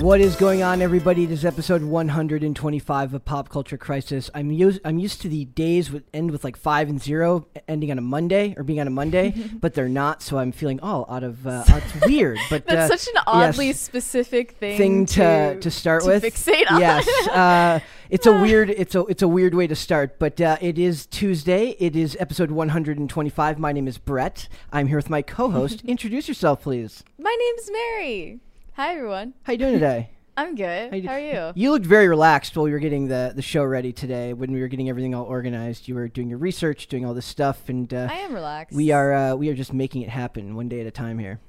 What is going on, everybody? This is episode 125 of Pop Culture Crisis. I'm used. I'm used to the days with end with like five and zero, ending on a Monday or being on a Monday, but they're not. So I'm feeling all out of. Uh, it's weird, but That's uh, such an oddly yes, specific thing, thing to to start to with. fixate on. Yes, uh, it's a weird. It's a it's a weird way to start, but uh, it is Tuesday. It is episode 125. My name is Brett. I'm here with my co-host. Introduce yourself, please. My name's Mary. Hi everyone. How you doing today? I'm good. How you How are you? You looked very relaxed while we were getting the, the show ready today. When we were getting everything all organized, you were doing your research, doing all this stuff, and uh, I am relaxed. we are uh, we are just making it happen one day at a time here.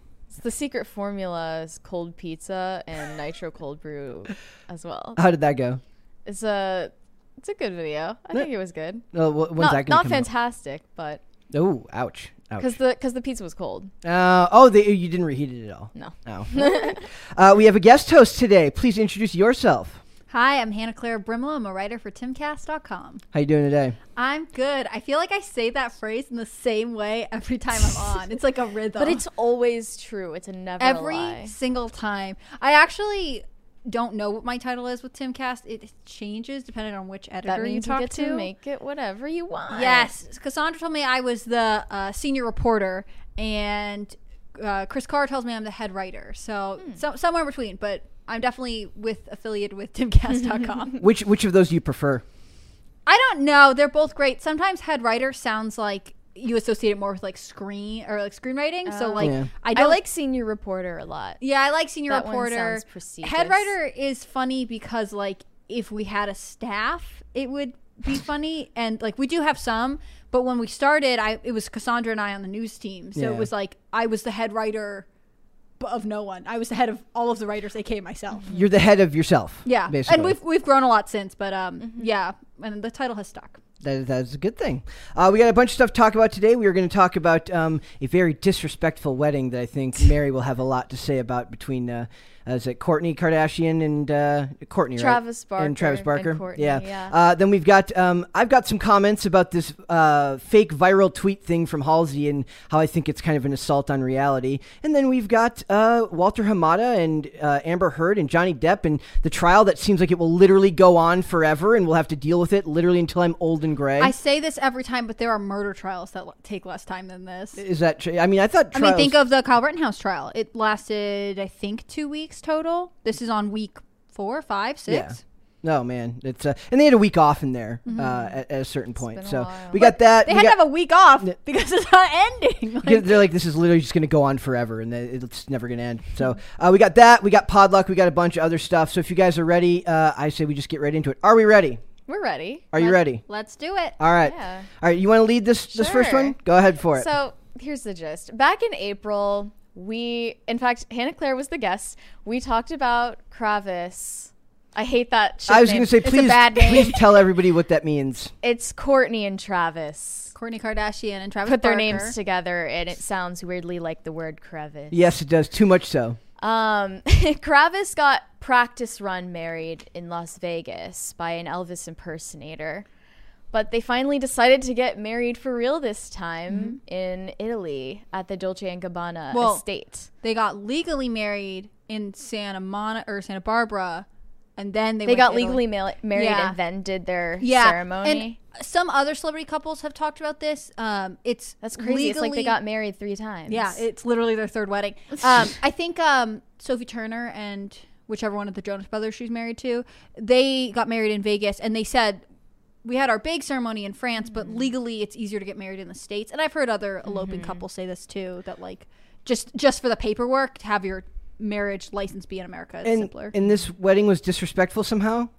The secret formula is cold pizza and nitro cold brew as well. How did that go? It's a it's a good video. I No- think it was good. Uh, wh- when's Not, that not fantastic, but Oh, ouch, because the because the pizza was cold. Uh, oh, they, you didn't reheat it at all. No. Oh. uh, we have a guest host today. Please introduce yourself. Hi, I'm Hannah Claire Brimelow. I'm a writer for timcast.com. How you doing today? I'm good. I feel like I say that phrase in the same way every time I'm on. It's like a rhythm. But it's always true. It's a never every lie. single time. I actually don't know what my title is with Timcast. It changes depending on which editor That you means you, talk get to. to make it whatever you want. Yes, Cassandra told me I was the uh, senior reporter, and uh, Chris Carr tells me I'm the head writer. So, Hmm. so somewhere in between. But I'm definitely with affiliated with Timcast.com. Which which of those do you prefer? I don't know. They're both great. Sometimes head writer sounds like you associate it more with like screen or like screenwriting. so Oh. like Yeah. I I don't like senior reporter a lot. Yeah, I like senior That reporter. sounds. Head writer is funny because like if we had a staff, it would be funny. And like we do have some, but when we started, I it was Cassandra and I on the news team. So Yeah. it was like I was the head writer of no one. I was the head of all of the writers, aka myself. You're the head of yourself. Yeah, basically. and we've we've grown a lot since, but um, Mm-hmm. yeah, and the title has stuck. That, that is a good thing. Uh, we got a bunch of stuff to talk about today. We are going to talk about um, a very disrespectful wedding that I think Mary will have a lot to say about between, uh, uh, is it Kourtney Kardashian and uh, Kourtney, right? Travis And Travis Barker Barker. and Kourtney, yeah. yeah. Uh, then we've got, um, I've got some comments about this uh, fake viral tweet thing from Halsey and how I think it's kind of an assault on reality. And then we've got uh, Walter Hamada and uh, Amber Heard and Johnny Depp and the trial that seems like it will literally go on forever and we'll have to deal with it literally until I'm old and gray. I say this every time, but there are murder trials that take less time than this. Is that true? I mean, I thought. I mean, think of the Kyle Rittenhouse trial. It lasted, I think, two weeks total. This is on week four, five, six. Yeah. No, man, it's uh, and they had a week off in there uh, at, at a certain point. So we got that. They had got- to have a week off because it's not ending. Like, they're like, this is literally just going to go on forever, and it's never going to end. So uh, we got that. We got Podluck. We got a bunch of other stuff. So if you guys are ready, uh, I say we just get right into it. Are we ready? We're ready. Are you Let's- ready? Let's do it. All right. Yeah. All right. You want to lead this this first one? Go ahead for it. So here's the gist. Back in April, we, in fact, Hannah Claire was the guest. We talked about Kravis. I hate that. ship I was going to say, It's a please, bad name. please tell everybody what that means. It's Kourtney and Travis. Kourtney Kardashian and Travis Put their names together, and it sounds weirdly like the word crevice. Yes, it does. Too much so. Um, Kravis got practice run married in Las Vegas by an Elvis impersonator. But they finally decided to get married for real this time in Italy at the Dolce and Gabbana Well, estate. They got legally married in Santa Monica or Santa Barbara, and then they They got legally ma- married Yeah. and then did their yeah. ceremony. And some other celebrity couples have talked about this. Um, it's That's crazy. It's like they got married three times. Yeah, it's literally their third wedding. Um, I think um, Sophie Turner and whichever one of the Jonas Brothers she's married to, they got married in Vegas, and they said we had our big ceremony in France, but Mm-hmm. legally it's easier to get married in the states. And I've heard other eloping couples say this too, that like just just for the paperwork to have your marriage license be in America is And, simpler. and this wedding was disrespectful somehow?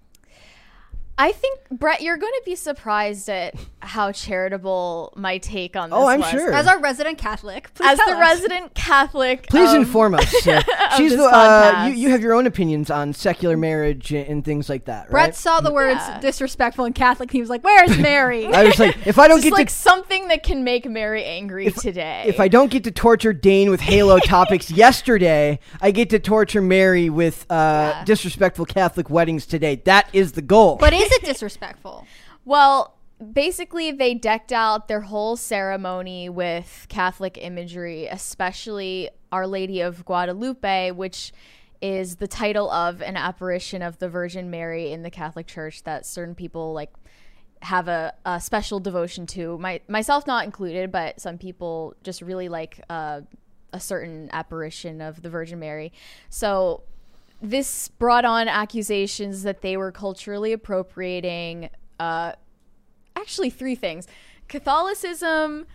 I think Brett, you're going to be surprised at how charitable my take on this Oh, I'm was. sure. As our resident Catholic, please As tell the us. resident Catholic, Please um, inform us. Yeah. She's the, uh, you, you have your own opinions on secular marriage and, and things like that, Right? Brett saw the words Yeah. disrespectful and Catholic. And he was like, "Where's Mary?" I was like, if I don't Just get like to something that can make Mary angry today. if I don't get to torture Dane with Halo topics yesterday, I get to torture Mary with uh, Yeah. disrespectful Catholic weddings today. That is the goal. but is it disrespectful? Well, basically, they decked out their whole ceremony with Catholic imagery, especially Our Lady of Guadalupe, which is the title of an apparition of the Virgin Mary in the Catholic Church that certain people like have a, a special devotion to. My myself not included, but some people just really like uh, a certain apparition of the Virgin Mary. So this brought on accusations that they were culturally appropriating uh, actually three things Catholicism,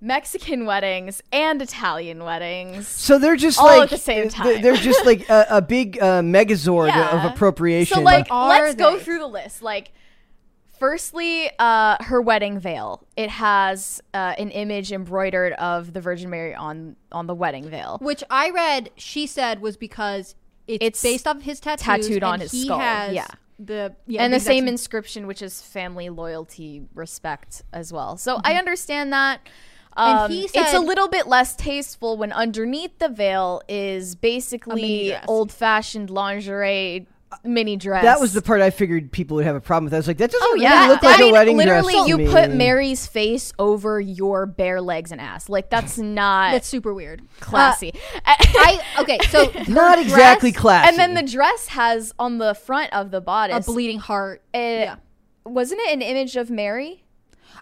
Mexican weddings, and Italian weddings. so they're just all like at the same they're- time. They're, just like a, a big uh, megazord Yeah. of appropriation. So, like, Are let's go through the list. Like, firstly, uh, her wedding veil. It has uh, an image embroidered of the Virgin Mary on on the wedding veil. Which I read, she said was because it's, It's based off his tattoos, tattooed on his he skull, Has yeah. the yeah, and the same inscription, which is family loyalty, respect as well. So I understand that. Um, he it's a little bit less tasteful when underneath the veil is basically old-fashioned lingerie mini dress. that was the part I figured people would have a problem with. I was like, that doesn't Oh really yeah, look I like mean, a wedding literally, dress. to you me. put Mary's face over your bare legs and ass. Like that's not That's super weird. classy. Uh, I okay, so Not her exactly dress, classy. and then the dress has on the front of the bodice a bleeding heart. it- yeah, Wasn't it an image of Mary?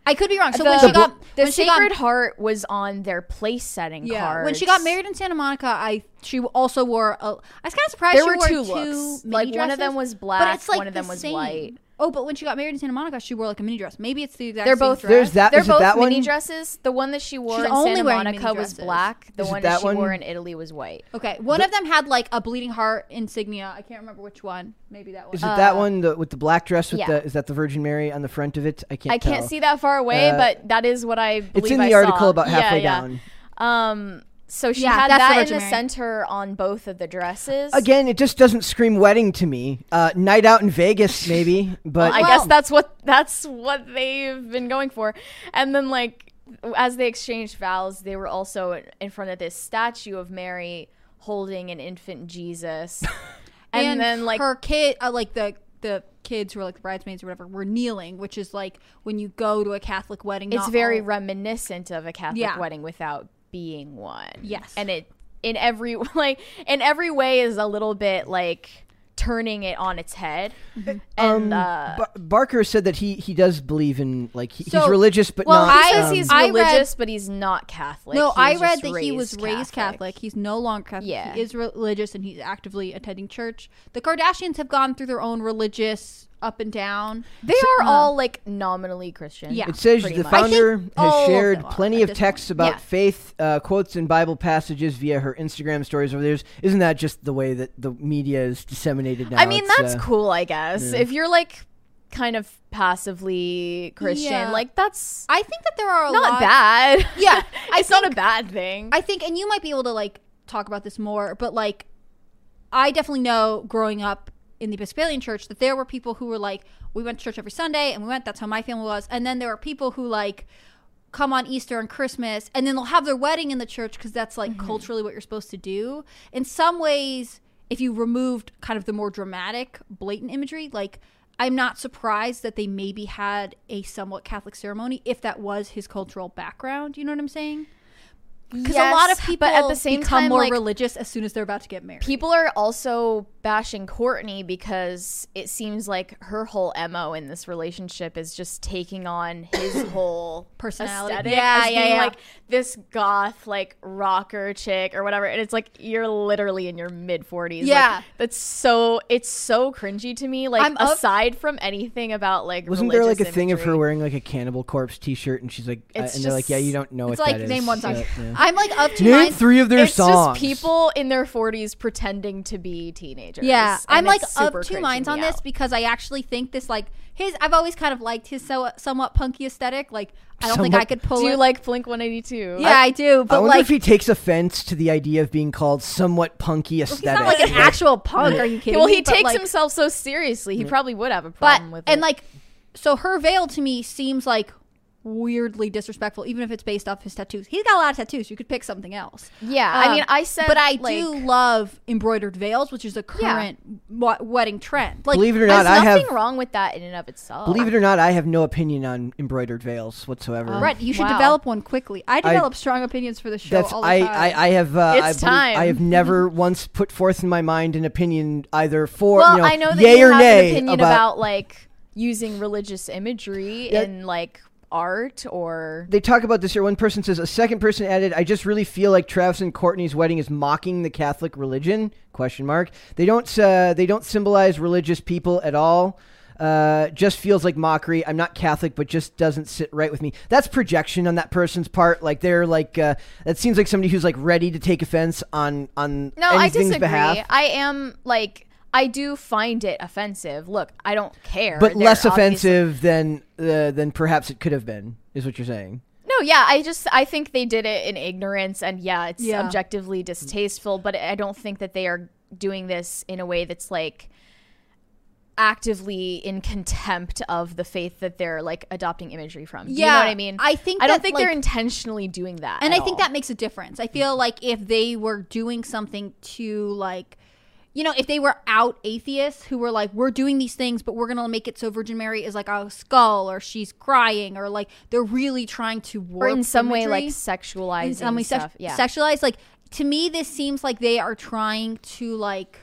I could be wrong. So the when she got the when Sacred got, Heart was on their place setting yeah, cards. when she got married in Santa Monica, I she also wore. A, I was kind of surprised. there she were wore two two looks. Like one of them was black, but it's like one of them the was same. white. Oh, but when she got married in Santa Monica, she wore like a mini dress. Maybe it's the exact. They're same both dress. There's that- They're is it both that mini one? dresses. The one that she wore She's in only Santa wearing mini Monica was dresses. black. The Is it one that that she one? wore in Italy was white. Okay, one of them had like a bleeding heart insignia. I can't remember which one. Maybe that one. Is it that one the, with the black dress? With yeah. the, is that the Virgin Mary on the front of it? I can't. I can't tell. see that far away, Uh, but that is what I believe It's in I the article saw. about Yeah, halfway yeah. down. Um, so she Yeah, had that's that in the Mary. center on both of the dresses. Again, it just doesn't scream wedding to me. Uh, night out in Vegas, maybe, but I Well- guess that's what that's what they've been going for. And then like as they exchanged vows, they were also in front of this statue of Mary holding an infant Jesus. and, then like her kid, uh, like the the kids who are like the bridesmaids or whatever, were kneeling, which is like when you go to a Catholic wedding. it's not very all- reminiscent of a Catholic Yeah. wedding without being one. Yes. And it in every like in every way is a little bit like turning it on its head. Mm-hmm. And Um, uh Bar- Barker said that he he does believe in like he, he's religious, but well, not. I- um, he's I read- but he's not Catholic. no, He I read that he was raised Catholic. He's no longer Catholic. Yeah. He is religious and he's actively attending church. The Kardashians have gone through their own religious up and down. They are all like nominally Christian. Yeah. It says pretty the much. founder all has of shared them are plenty at of this texts point. about Yeah. faith, uh, quotes, and Bible passages via her Instagram stories over there. Isn't that just the way that the media is disseminated now? I mean, It's, that's uh, cool, I guess. yeah. If you're like kind of passively Christian, Yeah. like that's I think that there are a not lot. bad. Yeah, I it's not a bad thing. I think, and you might be able to like talk about this more, but like, I definitely know growing up in the Episcopalian church that there were people who were like, we went to church every Sunday and we went, that's how my family was. And then there were people who like come on Easter and Christmas and then they'll have their wedding in the church because that's like mm-hmm. culturally what you're supposed to do. In some ways, if you removed kind of the more dramatic, blatant imagery, like, I'm not surprised that they maybe had a somewhat Catholic ceremony if that was his cultural background. You know what I'm saying? Because a lot of people but at the same become time, more like, religious as soon as they're about to get married. People are also bashing Kourtney because it seems like her whole mo in this relationship is just taking on his whole Personality. aesthetic Yeah, as yeah, being yeah. like this goth like rocker chick or whatever, and it's like you're literally in your mid forties. Yeah. that's so it's so cringy to me. Like I'm up- aside from anything about like Wasn't there like a religious thing of her wearing like a Cannibal Corpse T-shirt, and she's like, uh, It's and they're like, yeah, you don't know it's what like that is. name one song. Uh, yeah. I'm like up to Name mine. three of their It's songs. just people in their 40s pretending to be teenagers. Teenagers. Yeah, and I'm like it's of two minds on me this out. because I actually think this like his. I've always kind of liked his so somewhat punky aesthetic. Like I don't think I could pull Do you it. like Blink 182? yeah, I, do, I but wonder like if he takes offense to the idea of being called somewhat punky he's aesthetic. not like an actual punk. Are you kidding well, me? he But, takes like, himself so seriously. He mm. probably would have a but problem with and it. And like so her veil to me seems like weirdly disrespectful, even if it's based off his tattoos. He's got a lot of tattoos. You could pick something else. yeah, I Um, mean, I said, but I like, do love embroidered veils, which is a Yeah. current wa- wedding trend. Like, Believe it or There's not, I nothing have. wrong with that in and of itself. Believe it or not, I have no opinion on embroidered veils whatsoever. Brett, you should Wow. develop one quickly. I develop strong opinions for the show That's all the I. I I have uh, It's I, believe- time. I have never once put forth in my mind an opinion either for well, you know, I know that yay you or have nay an opinion about, about, like using religious imagery Yeah. in like art or They talk about this here. One person says a second person added, "I just really feel like Travis and Kourtney's wedding is mocking the Catholic religion?" Question mark. They don't uh, they don't symbolize religious people at all. Uh, just feels like mockery. I'm not Catholic, but just doesn't sit right with me. That's projection on that person's part. Like they're like uh, that seems like somebody who's like ready to take offense on on No, I disagree. behalf. I am like I do find it offensive. Look, I don't care. but They're less offensive than uh, than perhaps it could have been, is what you're saying. No, yeah, I just I think they did it in ignorance and yeah, it's Yeah. objectively distasteful, but I don't think that they are doing this in a way that's like actively in contempt of the faith that they're like adopting imagery from. Do you know Yeah, what I mean? I think I don't that, think they're intentionally doing that. and at I think all. that makes a difference. I feel like if they were doing something to like you know, if they were out atheists who were like, we're doing these things, but we're gonna make it so Virgin Mary is like a skull, or she's crying, or like they're really trying to or in some way like sexualizing in some way sex- stuff. yeah. sexualized. Like to me, this seems like they are trying to like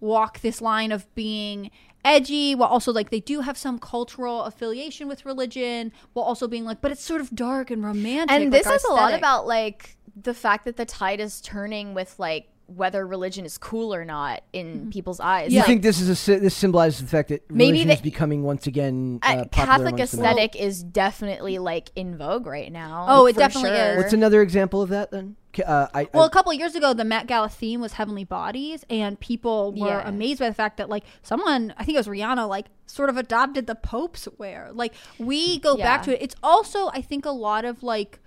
walk this line of being edgy while also like they do have some cultural affiliation with religion while also being like but it's sort of dark and romantic and like this is a lot about like the fact that the tide is turning with like whether religion is cool or not in people's eyes. You Like, think this is a this symbolizes the fact that Maybe religion they- is becoming once again uh, Catholic amongst the aesthetic is definitely like in vogue right now. Oh, it definitely sure. is. What's another example of that then? Uh, I, well, I, a couple of years ago, the Met Gala theme was heavenly bodies, and people were Yeah. amazed by the fact that, like, someone, I think it was Rihanna, like, sort of adopted the Pope's wear. Like, we go back to it. It's also, I think, a lot of like,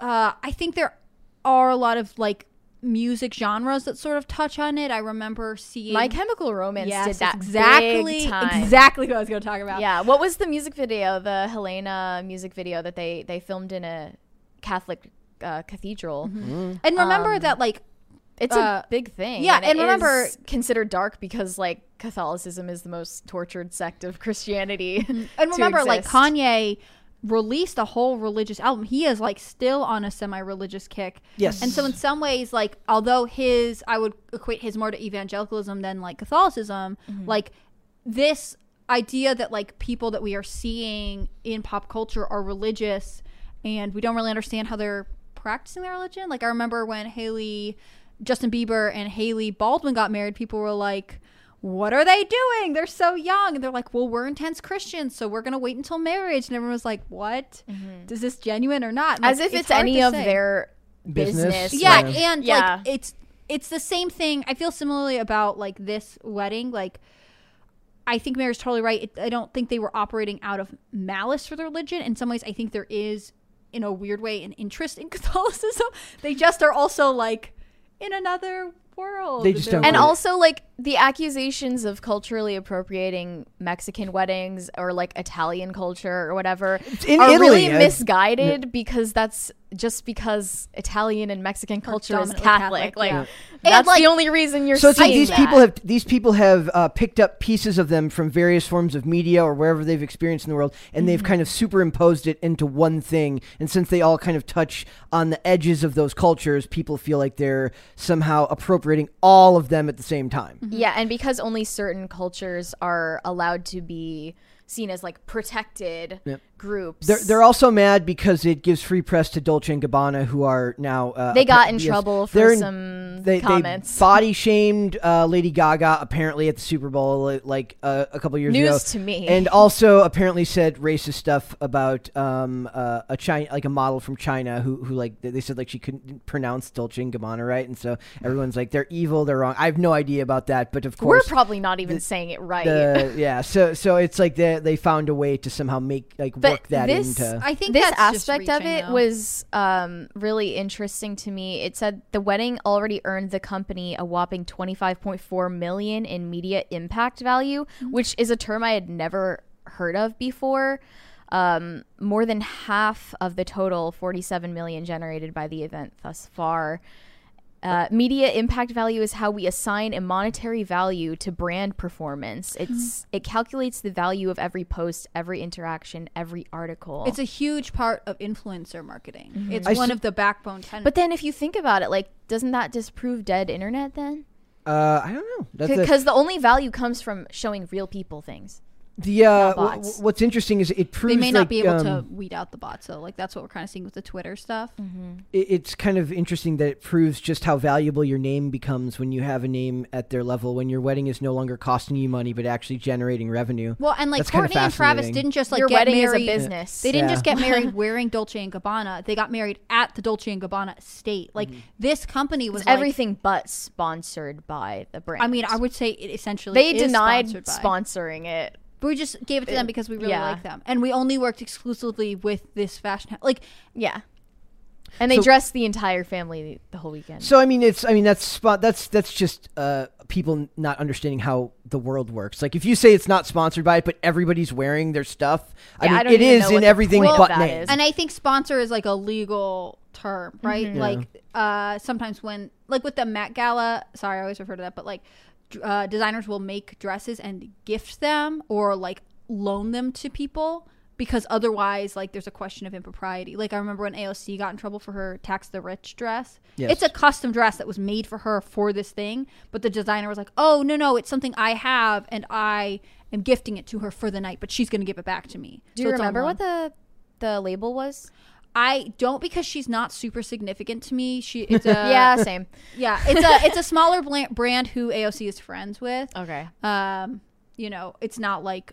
uh, I think there are a lot of like music genres that sort of touch on it. I remember seeing My Chemical Romance yes, did that that's exactly big time. exactly what I was going to talk about. Yeah. What was the music video? The Helena music video that they they filmed in a Catholic uh, cathedral. and remember Um, that like It's Uh, a big thing. yeah, it and remember- is considered dark because like Catholicism is the most tortured sect of Christianity. And to remember, like. Kanye released a whole religious album. He is like still on a semi-religious kick. Yes. And so in some ways, like although his, I would equate his more to evangelicalism than like Catholicism. Mm-hmm. Like this idea that like people that we are seeing in pop culture are religious, and we don't really understand how they're practicing their religion. Like I remember when Hailey, Justin Bieber, and Hailey Baldwin got married, people were like what are they doing? They're so young. And they're like, well, we're intense Christians, so we're going to wait until marriage. And everyone was like, what? Mm-hmm. Is this genuine or not? as Like, if it's, hard any of say. their Business. business. Yeah, like- and Yeah. like it's it's the same thing. I feel similarly about like this wedding. Like, I think Mary's totally right. It, I don't think they were operating out of malice for the religion. In some ways, I think there is, in a weird way, an interest in Catholicism. They just are also like in another world. They just don't and also like the accusations of culturally appropriating Mexican weddings or like Italian culture or whatever in are Italy, really misguided because that's just because Italian and Mexican culture is Catholic. Catholic, Like yeah. that's like- the only reason you're saying that. so it's like these that. people have these people have uh, picked up pieces of them from various forms of media or wherever they've experienced in the world, and they've Mm-hmm. kind of superimposed it into one thing. And since they all kind of touch on the edges of those cultures, people feel like they're somehow appropriating all of them at the same time. Mm-hmm. Yeah, and because only certain cultures are allowed to be seen as like protected Yep. Groups. They're, they're also mad because it gives free press to Dolce and Gabbana, who are now uh, they got in yes, trouble for in- some they, comments. They body shamed uh, Lady Gaga apparently at the Super Bowl uh, like uh, a couple years ago. News to me. And also apparently said racist stuff about um, uh, a China like a model from China who who like they said like she couldn't pronounce Dolce and Gabbana right, and so everyone's like they're evil, they're wrong. I have no idea about that, but of course We're probably not even saying it right. the, yeah. So so it's like they they found a way to somehow make like But work that this- into. I think this aspect of it though. was um, really interesting to me. It said the wedding already earned the company a whopping 25.4 million in media impact value, Mm-hmm. which is a term I had never heard of before. Um, more than half of the total 47 million generated by the event thus far. Uh, media impact value is how we assign a monetary value to brand performance. It's it calculates the value of every post, every interaction, every article. It's a huge part of influencer marketing. It's I one s- of the backbone tenets. But then, if you think about it, like, doesn't that disprove dead internet then? uh, I don't know. That's a- Because the only value comes from showing real people things. The uh, not w- what's interesting is it proves they may not like, be able um, to weed out the bots. So like that's what we're kind of seeing with the Twitter stuff. it- it's kind of interesting that it proves just how valuable your name becomes when you have a name at their level when your wedding is no longer costing you money but actually generating revenue. Well, and like That's Kourtney and Travis didn't just like Your get wedding married. is a business. They didn't Yeah. just get married wearing Dolce and Gabbana. They got married at the Dolce and Gabbana estate. Like Mm-hmm. this company was like- everything but sponsored by the brand. I mean, I would say it essentially they is denied sponsored by. sponsoring it. But we just gave it to them because we really yeah. like them, and we only worked exclusively with this fashion. house. Like Yeah. And they So- dressed the entire family the whole weekend. So I mean, it's I mean that's spot that's that's just uh, people not understanding how the world works. Like if you say it's not sponsored by it, but everybody's wearing their stuff, I mean I don't it even is know in everything point of but name. And I think sponsor is like a legal term, right? Mm-hmm. Yeah. Like uh, sometimes when, like with the Met Gala, sorry, I always refer to that, but like d- uh, designers will make dresses and gift them or like loan them to people because otherwise, like, there's a question of impropriety. Like I remember when AOC got in trouble for her tax the rich dress. Yes. It's a custom dress that was made for her for this thing, but the designer was like, "Oh no, no, it's something I have and I am gifting it to her for the night, but she's going to give it back to me." Do So you remember loan. what the the label was? I don't because she's not super significant to me. She it's a yeah, same. yeah it's a it's a smaller brand who AOC is friends with. Okay. Um, you know, it's not like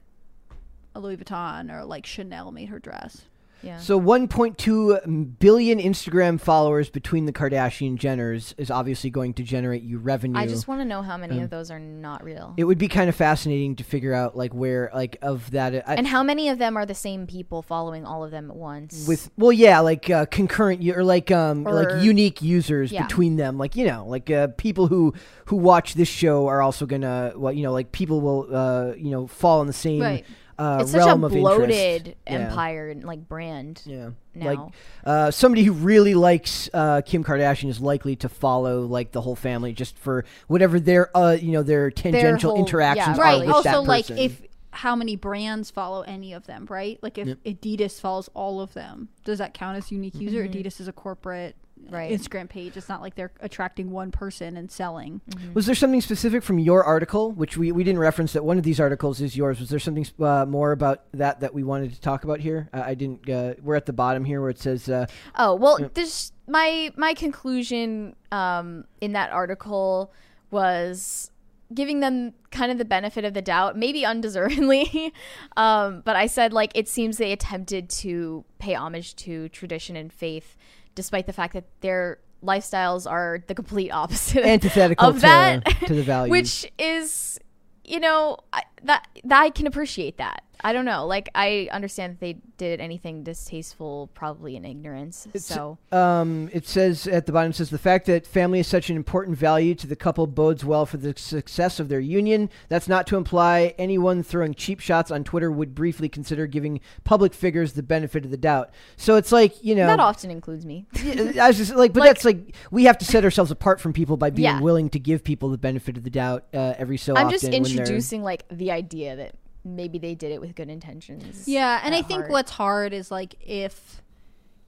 a Louis Vuitton or like Chanel made her dress. Yeah. So 1.2 billion Instagram followers between the Kardashian Jenners is obviously going to generate you revenue. I just want to know how many of those are not real. it would be kind of fascinating to figure out like where like of that I, and how many of them are the same people following all of them at once? with well yeah like uh, concurrent or like um Or- like unique users Yeah. between them like you know like uh, people who who watch this show are also gonna well you know like people will uh you know fall in the same Right. Uh, it's such a bloated interest. Yeah. empire and like brand. Yeah. now. Like uh, somebody who really likes uh, Kim Kardashian is likely to follow like the whole family just for whatever their uh, you know their tangential whole- interactions yeah, are Right. Also, like if how many brands follow any of them, right? Like if Adidas follows all of them, does that count as unique user? Adidas is a corporate Right. Instagram page. It's not like they're attracting one person and selling. was there something specific from your article, which we, we didn't reference that one of these articles is yours? Was there something uh, more about that that we wanted to talk about here? Uh, I didn't. Uh, we're at the bottom here where it says uh, Oh well, this my my conclusion um, in that article was giving them kind of the benefit of the doubt, maybe undeservedly. um, but I said like it seems they attempted to pay homage to tradition and faith, despite the fact that their lifestyles are the complete opposite antithetical of to, that, to the values. which is you know I, that that I can appreciate that. I don't know. Like I understand that they did anything distasteful, probably in ignorance. so Um, it says at the bottom it says the fact that family is such an important value to the couple bodes well for the success of their union. That's not to imply anyone throwing cheap shots on Twitter would briefly consider giving public figures the benefit of the doubt. So it's like you know that often includes me. I was just like, but Like- that's like we have to set ourselves apart from people by being Yeah. willing to give people the benefit of the doubt uh, every so I'm often. just when they're- introducing like the idea that maybe they did it with good intentions. Yeah, and I think what's hard is like if,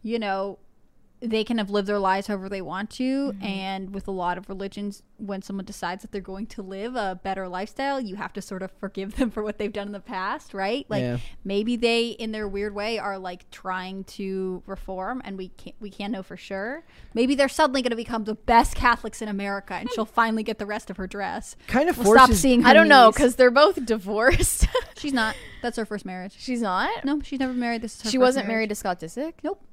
you know, they can have lived their lives however they want to Mm-hmm. and with a lot of religions when someone decides that they're going to live a better lifestyle you have to sort of forgive them for what they've done in the past right like Yeah. maybe they in their weird way are like trying to reform and we can't we can't know for sure maybe they're suddenly going to become the best catholics in america and she'll finally get the rest of her dress Kind of we'll stop forces- seeing her I don't know because they're both divorced. she's not that's her first marriage She's not. no she's never married this she first wasn't marriage. married to Scott Disick. nope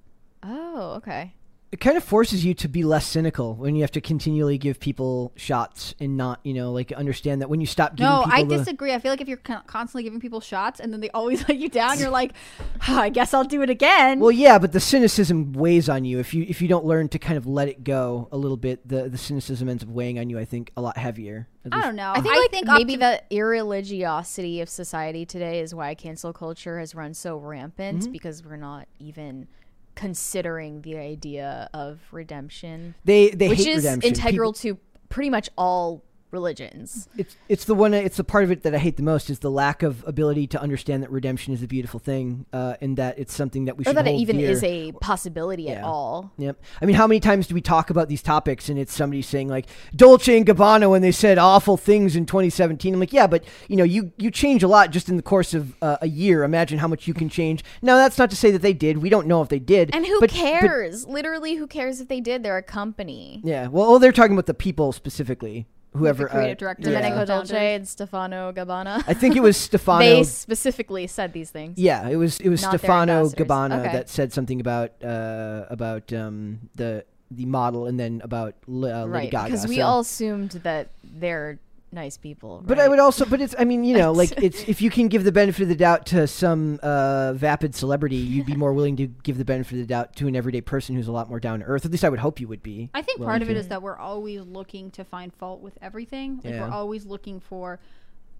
Oh, okay. It kind of forces you to be less cynical when you have to continually give people shots and not, you know, like understand that when you stop giving No, people I the- disagree. I feel like if you're constantly giving people shots and then they always let you down, you're like, "Huh, I guess I'll do it again. Well, yeah, but the cynicism weighs on you if you if you don't learn to kind of let it go a little bit. The the cynicism ends up weighing on you. I think a lot heavier. At I don't know. I think I like maybe optim- the irreligiosity of society today is why cancel culture has run so rampant Mm-hmm. because we're not even considering the idea of redemption, They they which is redemption. integral People- to pretty much all religions. it's it's the one. It's the part of it that I hate the most is the lack of ability to understand that redemption is a beautiful thing, uh, and that it's something that we Or should that it even dear. is a possibility at all. Yep. I mean, how many times do we talk about these topics and it's somebody saying like Dolce and Gabbana when they said awful things in 2017? I'm like, yeah, but you know, you you change a lot just in the course of uh, a year. Imagine how much you can change. Now, that's not to say that they did. We don't know if they did. And who but- but- cares? Literally, who cares if they did? They're a company. yeah. Well, oh, they're talking about the people specifically. Whoever. creative uh, director, yeah. Domenico founders. Dolce and Stefano Gabbana. I think it was Stefano. they specifically said these things. Yeah, it was it was Not Stefano ambassadors. Gabbana Okay. that said something about uh, about um, the the model and then about Li- uh, Lady right. Gaga. Because we so- all assumed that they're nice people. But I would also, but it's, I mean, you know, like it's if you can give the benefit of the doubt to some uh, vapid celebrity, you'd be more willing to give the benefit of the doubt to an everyday person who's a lot more down to earth. At least I would hope you would be. I think part of it to. is that we're always looking to find fault with everything. Like Yeah. we're always looking for,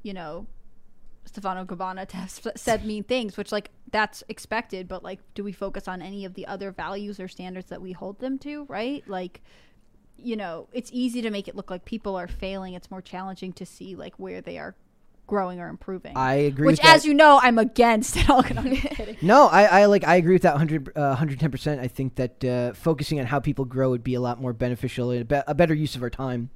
you know, Stefano Gabbana to have said mean things, which like that's expected. But like, do we focus on any of the other values or standards that we hold them to? Right? Like, you know, it's easy to make it look like people are failing. It's more challenging to see like where they are growing or improving. I agree. which, with that. as you know, I'm against. And all No, I, I like I agree with that 100 uh, 110%. I think that uh, focusing on how people grow would be a lot more beneficial and a, be- a better use of our time.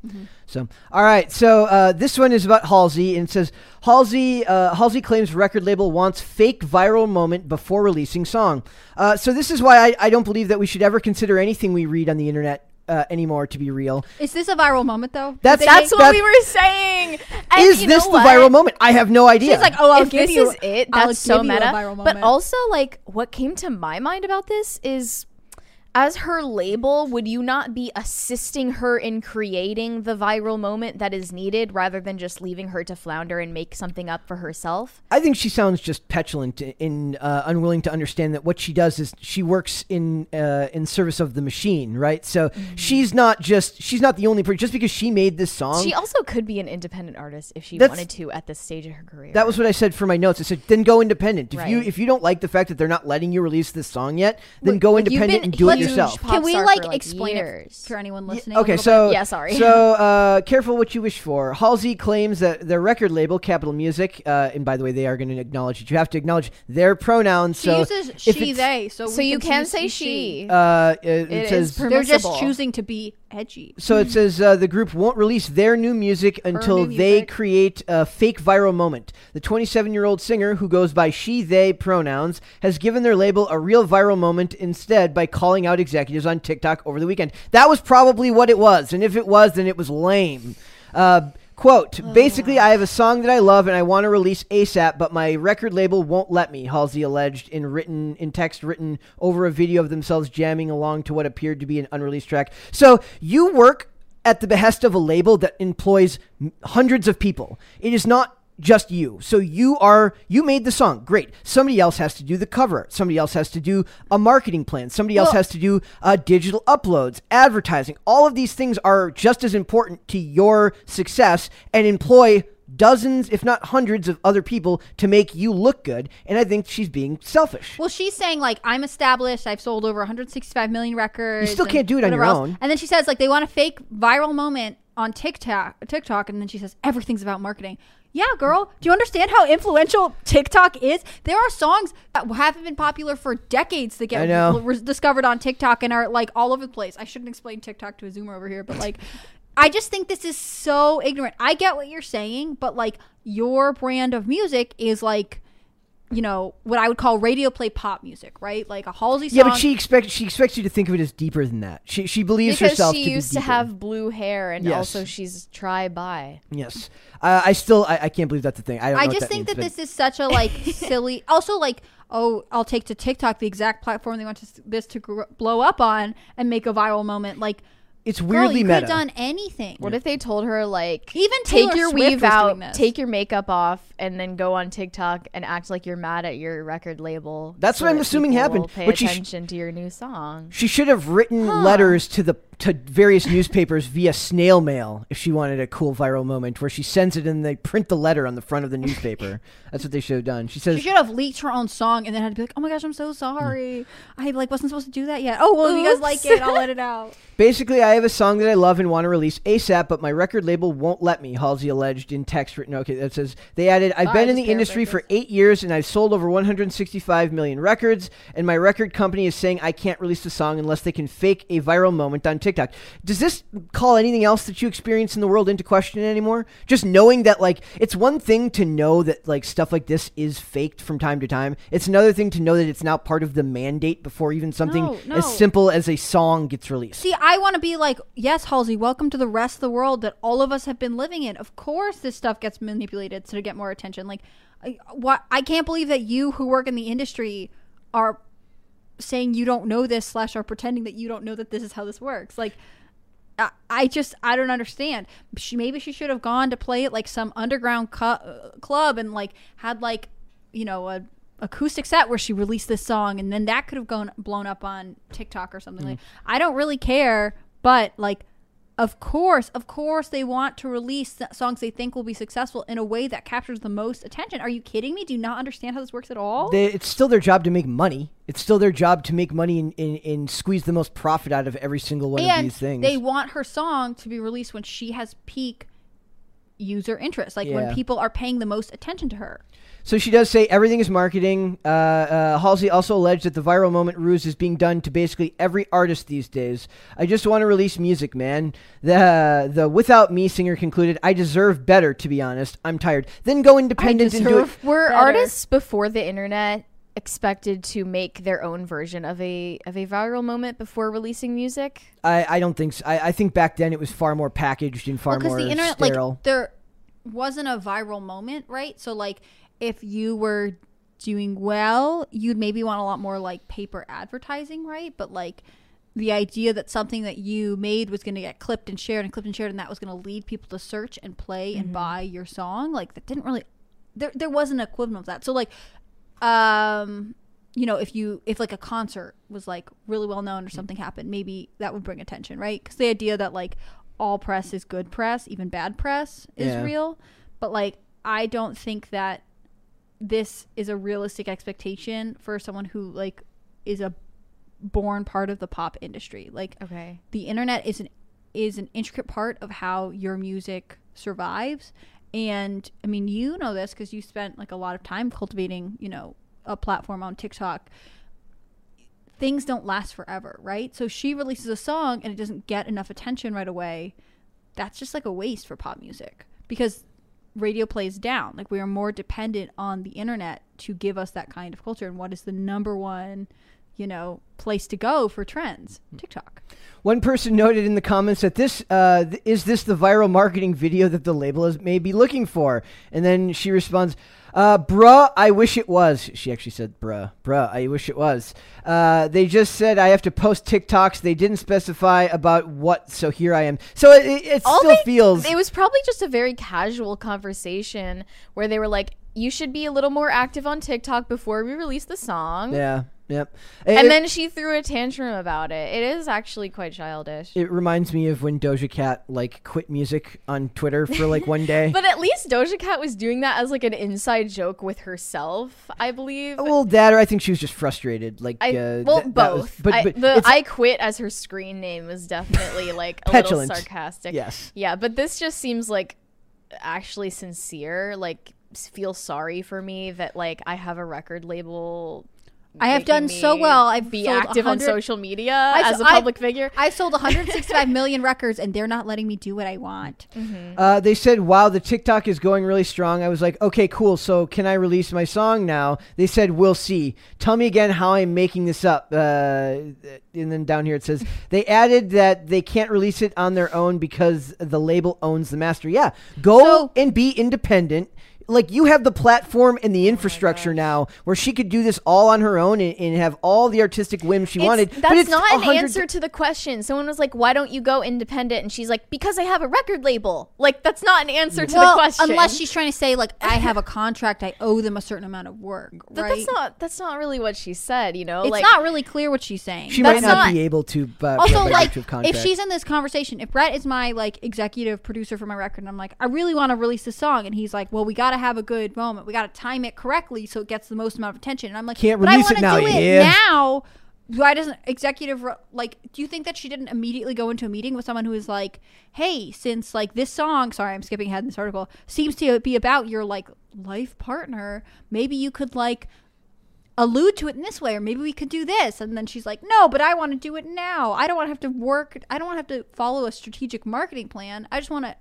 So, all right. So, uh, this one is about Halsey and it says Halsey uh, Halsey claims record label wants fake viral moment before releasing song. Uh, so this is why I, I don't believe that we should ever consider anything we read on the internet uh, anymore to be real. Is this a viral moment though? That's- Did That's make- what that- we were saying. And Is this the viral moment? I have no idea. She's like, oh, I'll if give this you. is it, I'll that's so give you a meta. viral But also, like, what came to my mind about this is, as her label, would you not be assisting her in creating the viral moment that is needed, rather than just leaving her to flounder and make something up for herself? I think she sounds just petulant and uh, unwilling to understand that what she does is she works in uh, in service of the machine, right? So Mm-hmm. she's not just she's not the only person. Just because she made this song, She also could be an independent artist if she That's- wanted to at this stage of her career. that was what I said for my notes. I said then go independent. If you if you don't like the fact that they're not letting you release this song yet, then go independent been and do it yourself. Can we like for, like, explain it for anyone listening? a okay, little so Yeah, sorry. So uh, careful what you wish for. Halsey claims that their record label, Capitol Music, uh, and by the way, they are going to acknowledge that you have to acknowledge their pronouns. She so uses if she they, so so we you can use say he, she. Uh, it, It says is They're just choosing to be edgy. So it says uh, the group won't release their new music until new they music. create a fake viral moment. The 27 year old singer, who goes by she, they pronouns, has given their label a real viral moment instead by calling out executives on TikTok over the weekend. That was probably what it was, and if it was, then it was lame. Uh, Quote, basically, I have a song that I love and I want to release ASAP, but my record label won't let me, Halsey alleged in written in text written over a video of themselves jamming along to what appeared to be an unreleased track. So you work at the behest of a label that employs hundreds of people. It is not just you. So you are you made the song. Great. Somebody else has to do the cover. Somebody else has to do a marketing plan. Somebody else has to do uh, digital uploads, advertising. All of these things are just as important to your success and employ dozens, if not hundreds, of other people to make you look good. And I think she's being selfish. Well, she's saying like I'm established. I've sold over 165 million records. You still can't do it on your else. own. And then she says like they want a fake viral moment on TikTok, TikTok, and then she says everything's about marketing. Yeah, girl. Do you understand how influential TikTok is? There are songs that haven't been popular for decades that get re- discovered on TikTok and are like all over the place. I shouldn't explain TikTok to a Zoomer over here, but like, I just think this is so ignorant. I get what you're saying, but like, your brand of music is like, you know, what I would call radio play pop music, right? Like a Halsey song. Yeah, but she expects she expects you to think of it as deeper than that. She she believes because herself she to used be to deeper. have blue hair and Yes. also she's tri bi. Yes, uh, I still I, I can't believe that's a thing. I don't. I know what just think means, that this is such a like silly. Also, like, oh, I'll take to TikTok the exact platform they want to, this to gr- blow up on and make a viral moment. Like, it's weirdly girl, weirdly you could meta. have done anything. What if they told her like Even take Taylor your Swift weave out, doing this. take your makeup off, and then go on TikTok and act like you're mad at your record label. That's so what I'm that assuming happened, Pay but she sh- attention to your new song. She should have written letters to the to various newspapers via snail mail if she wanted a cool viral moment where she sends it and they print the letter on the front of the newspaper. That's what they should have done. She says She should have leaked her own song and then had to be like, "Oh my gosh, I'm so sorry. Hmm. I like wasn't supposed to do that yet. Oh well, if you guys Oops. like it, I'll let it out." Basically, I have a song that I love and want to release ASAP, but my record label won't let me, Halsey alleged in text written. Okay, that says, they added, I've been in the industry for eight years and I've sold over 165 million records, and my record company is saying I can't release the song unless they can fake a viral moment on TikTok. Does this call anything else that you experience in the world into question anymore? Just knowing that, like, it's one thing to know that, like, stuff like this is faked from time to time. It's another thing to know that it's now part of the mandate before even something No, no. as simple as a song gets released. See, I want to be like, yes, Halsey, welcome to the rest of the world that all of us have been living in. Of course, this stuff gets manipulated to get more attention. Like, I, what I can't believe that you who work in the industry are saying you don't know this slash are pretending that you don't know that this is how this works. Like, I, I just I don't understand. She maybe she should have gone to play at like some underground cu- uh, club and like had like you know a acoustic set where she released this song and then that could have gone blown up on TikTok or something like. I don't really care, but like of course, of course they want to release songs they think will be successful in a way that captures the most attention. Are you kidding me? Do you not understand how this works at all? they, it's still their job to make money. It's still their job to make money and, and, and squeeze the most profit out of every single one of these things. they want her song to be released when she has peak user interest, like Yeah. when people are paying the most attention to her. So she does say everything is marketing. Uh, uh, Halsey also alleged that the viral moment ruse is being done to basically every artist these days. I just want to release music, man. The the without me singer concluded, I deserve better. To be honest, I'm tired. Then go independent and do it. Were better. artists before the internet expected to make their own version of a of a viral moment before releasing music? I, I don't think so. I, I think back then it was far more packaged and far because more the internet sterile. like there wasn't a viral moment right so like if you were doing well you'd maybe want a lot more like paper advertising right? But like the idea that something that you made was going to get clipped and shared and clipped and shared and that was going to lead people to search and play and buy your song like that didn't really there there wasn't an equivalent of that. So like um you know if you if like a concert was like really well known or something happened maybe that would bring attention right? Because the idea that like all press is good press even bad press is Yeah. real. But like i don't think that this is a realistic expectation for someone who like is a born part of the pop industry. Like Okay. the internet is an is an intricate part of how your music survives. And i mean you know this because you spent like a lot of time cultivating you know a platform on tiktok. Things don't last forever right? So she releases a song and it doesn't get enough attention right away. That's just like a waste for pop music because radio plays down. Like we are more dependent on the internet to give us that kind of culture. And what is the number one you know place to go for trends? Tiktok. One person noted in the comments that this uh, th- is this the viral marketing video that the label is may be looking for, and then she responds, uh, "Bruh, I wish it was." She actually said, "Bruh, bruh, I wish it was." Uh, they just said I have to post TikToks. They didn't specify about what, so here I am. So it, it, it still they- feels. It was probably just a very casual conversation where they were like, "You should be a little more active on TikTok before we release the song." yeah. Yep. And then she threw a tantrum about it. It is actually quite childish. it reminds me of when Doja Cat like quit music on Twitter for like one day. But at least Doja Cat was doing that as like an inside joke with herself, I believe. well, that or I think she was just frustrated. Like, I, uh, well, that- that was- both. but, I, but the I quit as her screen name was definitely like a Petulant. little sarcastic. Yes. Yeah, but this just seems like actually sincere. Like feel sorry for me that like I have a record label. I have done so well. I've be active on social media I've- as a public figure. I've sold 165 million records, and they're not letting me do what I want. Uh, they said, "Wow, the TikTok is going really strong." I was like, "Okay, cool. So can I release my song now?" They said, "We'll see." Tell me again how I'm making this up. Uh, and then down here it says they added that they can't release it on their own because the label owns the master. Yeah, go So- and be independent. Like you have the platform and the infrastructure now, where she could do this all on her own and, and have all the artistic whims she It's- wanted. That's but it's not an answer to the question. Someone was like, "Why don't you go independent?" And she's like, "Because I have a record label." Like that's not an answer to well, the question. unless she's trying to say like I have a contract, I owe them a certain amount of work. But that's not that's not really what she said. You know, It's like not really clear what she's saying. She might not, not- be able to. Uh, also like contract. if she's in this conversation if brett is my like executive producer for my record and i'm like i really want to release this song and he's like well we got to have a good moment. We got to time it correctly so it gets the most amount of attention. And i'm like Can't but release i it want now, to do it yeah." now. Why doesn't executive like do you think that she didn't immediately go into a meeting with someone who is like hey since like this song sorry i'm skipping ahead in this article seems to be about your like life partner maybe you could like allude to it in this way or maybe we could do this. And then she's like no but i want to do it now. I don't want to have to work i don't want to have to follow a strategic marketing plan. I just want to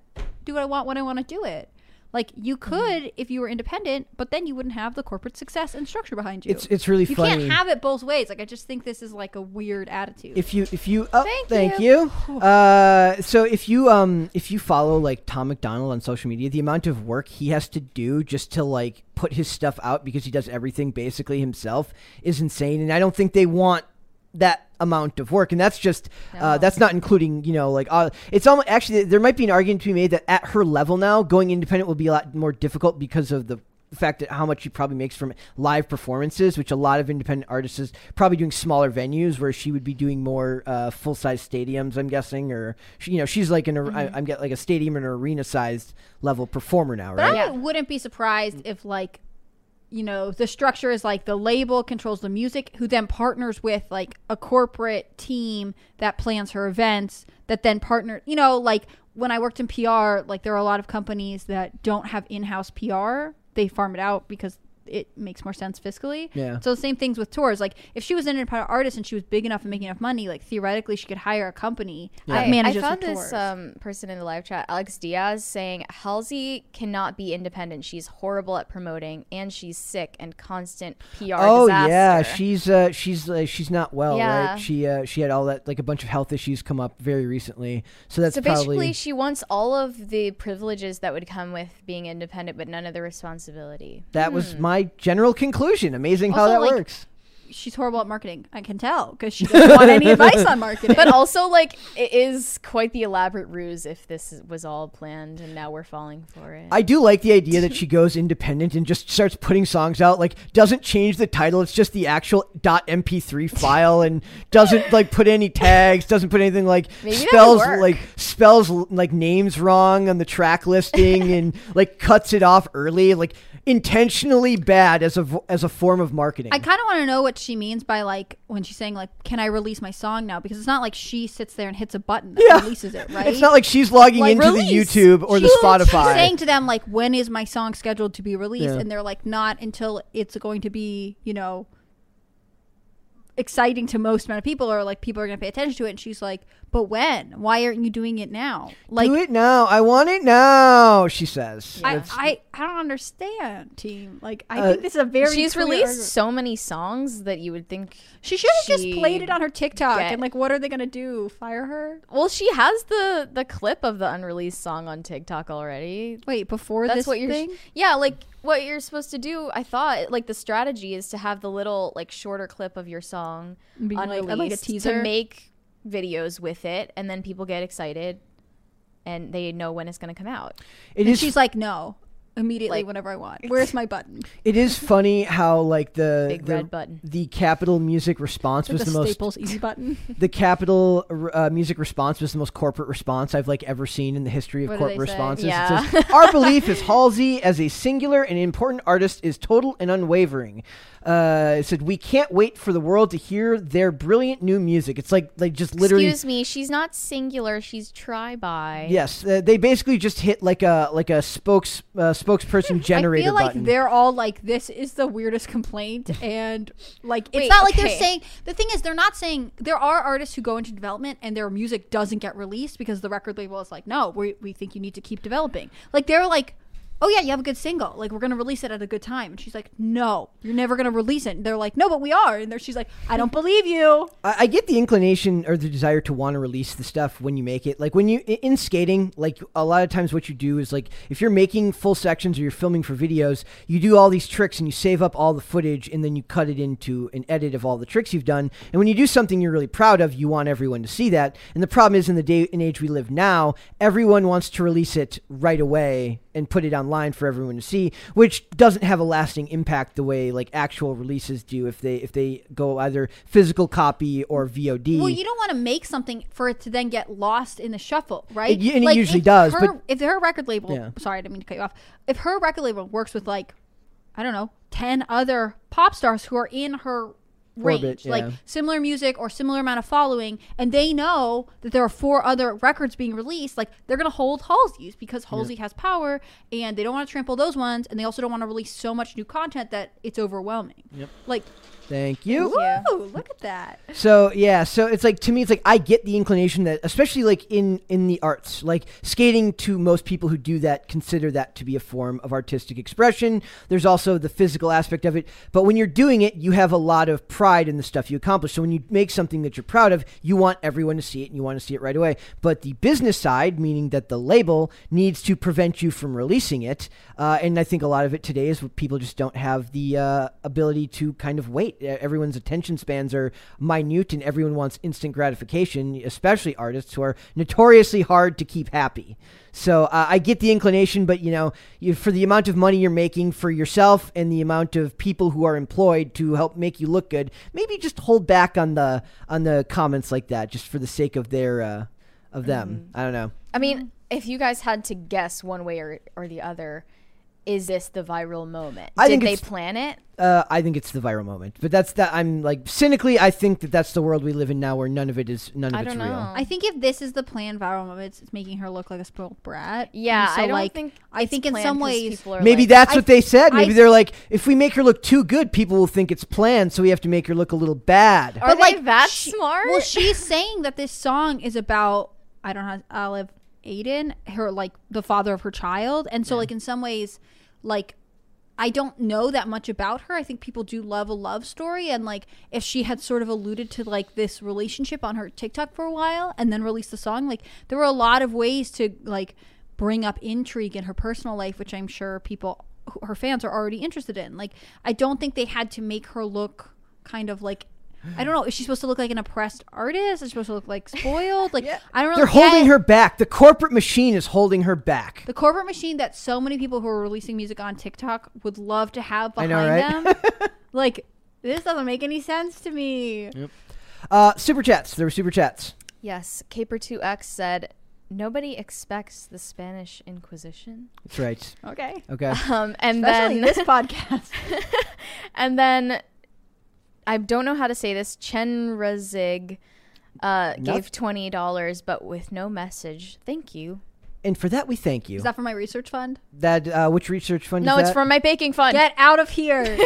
do what i want when i want to do it like you Mm-hmm. could if you were independent but then you wouldn't have the corporate success and structure behind you. It's it's really you funny. can't have it both ways. Like i just think this is like a weird attitude. If you if you oh, Thank thank you, uh so if you um if you follow like Tom MacDonald on social media the amount of work he has to do just to like put his stuff out because he does everything basically himself is insane and i don't think they want that amount of work. And that's just uh, No. that's not including you know like uh, it's almost actually there might be an argument to be made that at her level now going independent will be a lot more difficult because of the fact that how much she probably makes from live performances which a lot of independent artists is probably doing smaller venues where she would be doing more uh, full-size stadiums i'm guessing or she, you know she's like an I, i'm get like a stadium and arena sized level performer now but right i wouldn't be surprised if like you know the structure is like the label controls the music who then partners with like a corporate team that plans her events that then partner you know like when i worked in pr like there are a lot of companies that don't have in-house pr they farm it out because it makes more sense fiscally Yeah. so the same things with tours like if she was an independent artist and she was big enough and making enough money like theoretically she could hire a company that I, I found her this um, person in the live chat, Alex Diaz, saying Halsey cannot be independent. She's horrible at promoting, and she's sick and constant PR Oh disaster. yeah, she's uh, she's uh, she's not well, Yeah. right? She uh, she had all that like a bunch of health issues come up very recently, so that's so probably basically, she wants all of the privileges that would come with being independent, but none of the responsibility. that was my general conclusion. Amazing how that like, works. She's horrible at marketing. I can tell because she doesn't want any advice on marketing. But also, like, it is quite the elaborate ruse if this was all planned, and now we're falling for it. I do like the idea that she goes independent and just starts putting songs out. Like, doesn't change the title; it's just the actual .mp3 file, and doesn't like put any tags, doesn't put anything like Maybe spells like spells like names wrong on the track listing, and like cuts it off early, like intentionally bad as a as a form of marketing. I kind of want to know what she means by like when she's saying like, "Can I release my song now?" Because it's not like she sits there and hits a button that Yeah. releases it, right? It's not like she's logging Like, into release. the YouTube or the Spotify. She's saying to them like, "When is my song scheduled to be released?" Yeah. And they're like, "Not until it's going to be, you know." Exciting to most amount of people or like people are going to pay attention to it and she's like but when why aren't you doing it now like Do it now. I want it now. She says. I, That's- I i don't understand team like i Uh, think this is a very She's released argument. so many songs that you would think she should have just played it on her tiktok get- and like what are they going to do fire her Well, she has the the clip of the unreleased song on TikTok already. wait before That's this what you're thing Yeah, like what you're supposed to do. I thought like the strategy is to have the little like shorter clip of your song Being like- like a teaser? to make videos with it and then people get excited and they know when it's going to come out. it and is she's like no immediately Like- whenever I want. Where's my button? It is funny how like the Big the, red button. the Capitol Music response was the, the most Staples easy button. the Capitol uh, Music response was the most corporate response I've like ever seen in the history of What corporate responses. Yeah. It says, Our belief is Halsey as a singular and important artist is total and unwavering. Uh, said we can't wait for the world to hear their brilliant new music. It's like like just literally Excuse me, she's not singular. She's tri-bi. Yes, uh, they basically just hit like a like a spokes uh, spokesperson generator I feel like button. they're all like, this is the weirdest complaint, and like it's Wait, not like they're saying. The thing is, they're not saying there are artists who go into development and their music doesn't get released because the record label is like, no, we we think you need to keep developing. Like they're like. Oh yeah, you have a good single. Like we're gonna release it at a good time, and she's like, "No, you're never gonna release it." And they're like, "No, but we are." And she's like, "I don't believe you." I, I get the inclination or the desire to want to release the stuff when you make it. Like when you in skating, like a lot of times what you do is like if you're making full sections or you're filming for videos, you do all these tricks and you save up all the footage and then you cut it into an edit of all the tricks you've done. And when you do something you're really proud of, you want everyone to see that. And the problem is in the day and age we live now, everyone wants to release it right away and put it online for everyone to see, which doesn't have a lasting impact the way like actual releases do if they if they go either physical copy or VOD. Well, you don't want to make something for it to then get lost in the shuffle, right? It- and it usually does, Her, but- if her record label, Yeah. sorry, I didn't mean to cut you off. If her record label works with like, I don't know, ten other pop stars who are in her range, Orbit, like similar music or similar amount of following, and they know that there are four other records being released, like they're gonna hold Halsey's because Halsey has power, and they don't want to trample those ones, and they also don't want to release so much new content that it's overwhelming. Yep. Like, Thank you. woo, look at that. So yeah, so it's like to me, it's like I get the inclination that, especially like in in the arts, like skating. To most people who do that, consider that to be a form of artistic expression. There's also the physical aspect of it, but when you're doing it, you have a lot of pride in the stuff you accomplish. So when you make something that you're proud of, you want everyone to see it and you want to see it right away. But the business side, meaning that the label needs to prevent you from releasing it, uh, and I think a lot of it today is people just don't have the uh, ability to kind of wait. Everyone's attention spans are minute, and everyone wants instant gratification, especially artists who are notoriously hard to keep happy. So uh, I get the inclination, but you know, you, for the amount of money you're making for yourself and the amount of people who are employed to help make you look good, maybe just hold back on the on the comments like that, just for the sake of their uh, of them. I don't know. I mean, if you guys had to guess one way or, or the other, is this the viral moment? I Did think they plan it? Uh, I think it's the viral moment, but that's that. I'm like cynically, I think that that's the world we live in now, where none of it is none of I it's don't real. know. I think if this is the planned viral moment, it's, it's making her look like a spoiled brat. Yeah, And so, I don't like, think. I it's think in planned some 'cause ways, people are Maybe like, that's I- what they said. Maybe I- they're like, if we make her look too good, people will think it's planned, so we have to make her look a little bad. Are But, they like, that she- smart? Well, she's saying that this song is about I don't know Alev Aydin, her like the father of her child, and so like in some ways, like I don't know that much about her. I think people do love a love story, and like if she had sort of alluded to like this relationship on her TikTok for a while and then released the song, like there were a lot of ways to like bring up intrigue in her personal life, which I'm sure people, her fans, are already interested in. Like I don't think they had to make her look kind of like. I don't know. Is she supposed to look like an oppressed artist? Is she supposed to look like spoiled? Like yeah. I don't know. They're holding her back. The corporate machine is holding her back. The corporate machine that so many people who are releasing music on TikTok would love to have I behind know, right? them. like, this doesn't make any sense to me. Uh, super chats. There were super chats. yes, Caper2X said, nobody expects the Spanish Inquisition. That's right. Okay. Okay. Um, and Especially then this podcast. and then I don't know how to say this. Chen Razig uh, Noth- gave twenty dollars, but with no message. Thank you. and for that, we thank you. Is that for my research fund? that uh, which research fund? No, is it's that? from my baking fund. Get out of here.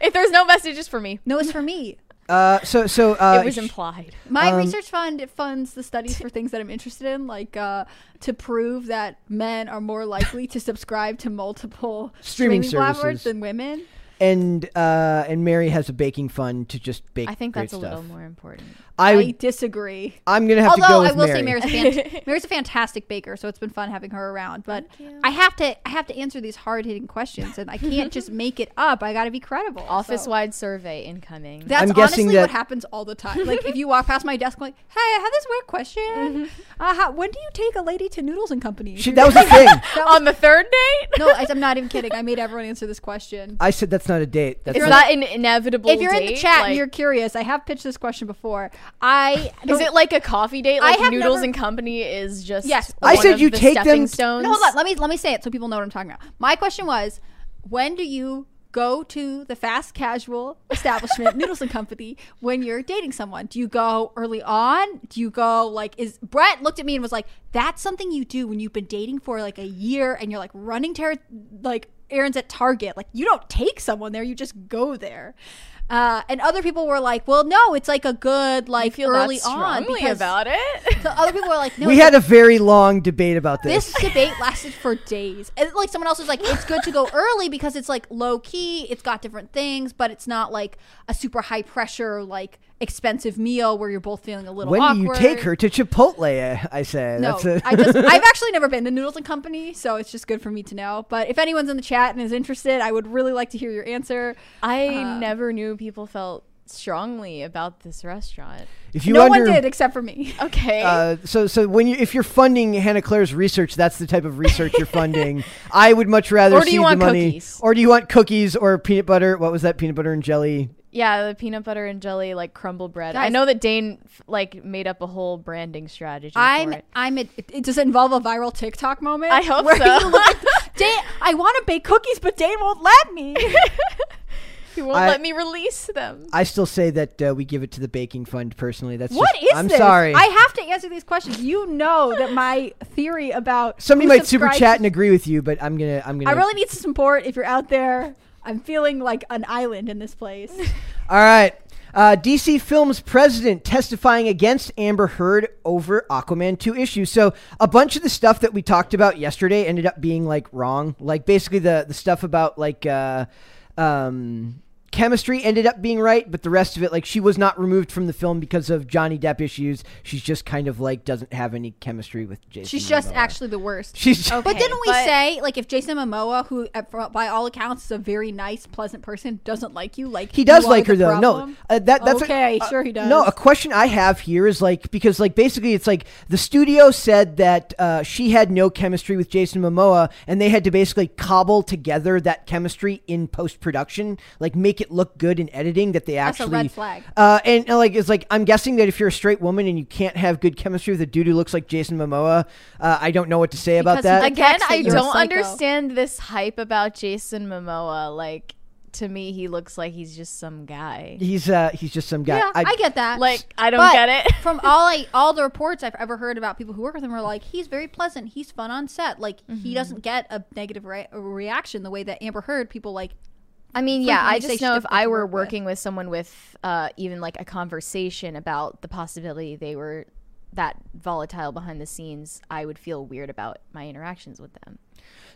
if there's no messages for me. no, it's for me. Uh, so so uh, it was sh- implied. My Um, research fund funds the studies for things that I'm interested in, like uh, to prove that men are more likely to subscribe to multiple Streaming platforms services. than women. And uh, and Mary has a baking fund to just bake. I think great that's a stuff. little more important. I I, would- disagree. I'm gonna have to go Although I will Mary. say Mary's a, fan- Mary's a fantastic baker, so it's been fun having her around. But I have to I have to answer these hard hitting questions, and I can't just make it up. I got to be credible. Office so. wide survey incoming. That's I'm honestly that- what happens all the time. Like if you walk past my desk, I'm like, "Hey, I have this weird question. Uh, how, when do you take a lady to Noodles and Company?" She- that was the thing. On the third date? no, I- I'm not even kidding. I made everyone answer this question. I said that's not a date. That's Is not- that an inevitable If you're in the chat Like, and you're curious, I have pitched this question before. I Is it like a coffee date? I Like have Noodles never- and Company is just Yes. I said of you the take stepping them- stones. No, hold on. Let me let me say it so people know what I'm talking about. My question was, when do you go to the fast casual establishment, Noodles and Company, when you're dating someone? Do you go early on? Do you go like is Brett looked at me and was like, "That's something you do when you've been dating for like a year and you're like running ter- like errands at Target. Like you don't take someone there, you just go there." Uh, and other people were like, "Well, no, it's like a good like feel early that on strongly because about it. So other people were like, "No, we had a very long debate about this. this debate lasted for days. And like someone else was like, it's good to go early because it's like low key, it's got different things, but it's not like a super high pressure, like expensive meal where you're both feeling a little awkward when do you take her to Chipotle? I say. No, That's a- I just I've actually never been to Noodles and Company, so it's just good for me to know. But if anyone's in the chat and is interested, I would really like to hear your answer. I Uh, never knew people felt strongly about this restaurant. if you no under, one did except for me. Okay. Uh, so so when you if you're funding Hannah Claire's research, that's the type of research you're funding. I would much rather Or do see you want the money. cookies? Or do you want cookies or peanut butter? What was that? Peanut butter and jelly. Yeah, the peanut butter and jelly like crumble bread. I know that Dane like made up a whole branding strategy. I'm for it. I'm it, it, does it involve a viral TikTok moment? I hope so. at Dane, I want to bake cookies, but Dane won't let me. He won't I- let me release them. I still say that uh, we give it to the baking fund. Personally, that's What just, is I'm this? sorry. I have to answer these questions. You know that my theory about Somebody who might super chat and agree with you, but I'm gonna I'm gonna. I really need some support if you're out there. I'm feeling like an island in this place. All right. Uh, DC Films president testifying against Amber Heard over Aquaman 2 issue. So a bunch of the stuff that we talked about yesterday ended up being like wrong. Like basically the the stuff about like uh, um, chemistry ended up being right, but the rest of it, like she was not removed from the film because of Johnny Depp issues. She's just kind of like doesn't have any chemistry with Jason. She's just actually the worst. She's Okay. But didn't we but- say like if Jason Momoa, who uh, by all accounts is a very nice, pleasant person, doesn't like you, like He does you are like her the though. No, uh, that that's a- Okay, uh, sure he does. No, a question I have here is like because like basically it's like the studio said that uh, she had no chemistry with Jason Momoa, and they had to basically cobble together that chemistry in post production, like make it look good in editing. That they actually. That's a actually red flag. Uh, and, and, like it's like I'm guessing that if you're a straight woman and you can't have good chemistry with a dude who looks like Jason Momoa, uh, I don't know what to say about Because that. Again, that I don't psycho. understand this hype about Jason Momoa. Like to me, he looks like he's just some guy. he's uh he's just some guy. Yeah, I, get that. Like I don't But get it. from all I, all the reports I've ever heard about people who work with him are like he's very pleasant, he's fun on set. Like Mm-hmm. he doesn't get a negative re- reaction the way that Amber Heard people like. I mean, yeah, I just know if I were work with. working with someone with uh, even like a conversation about the possibility they were that volatile behind the scenes, I would feel weird about my interactions with them.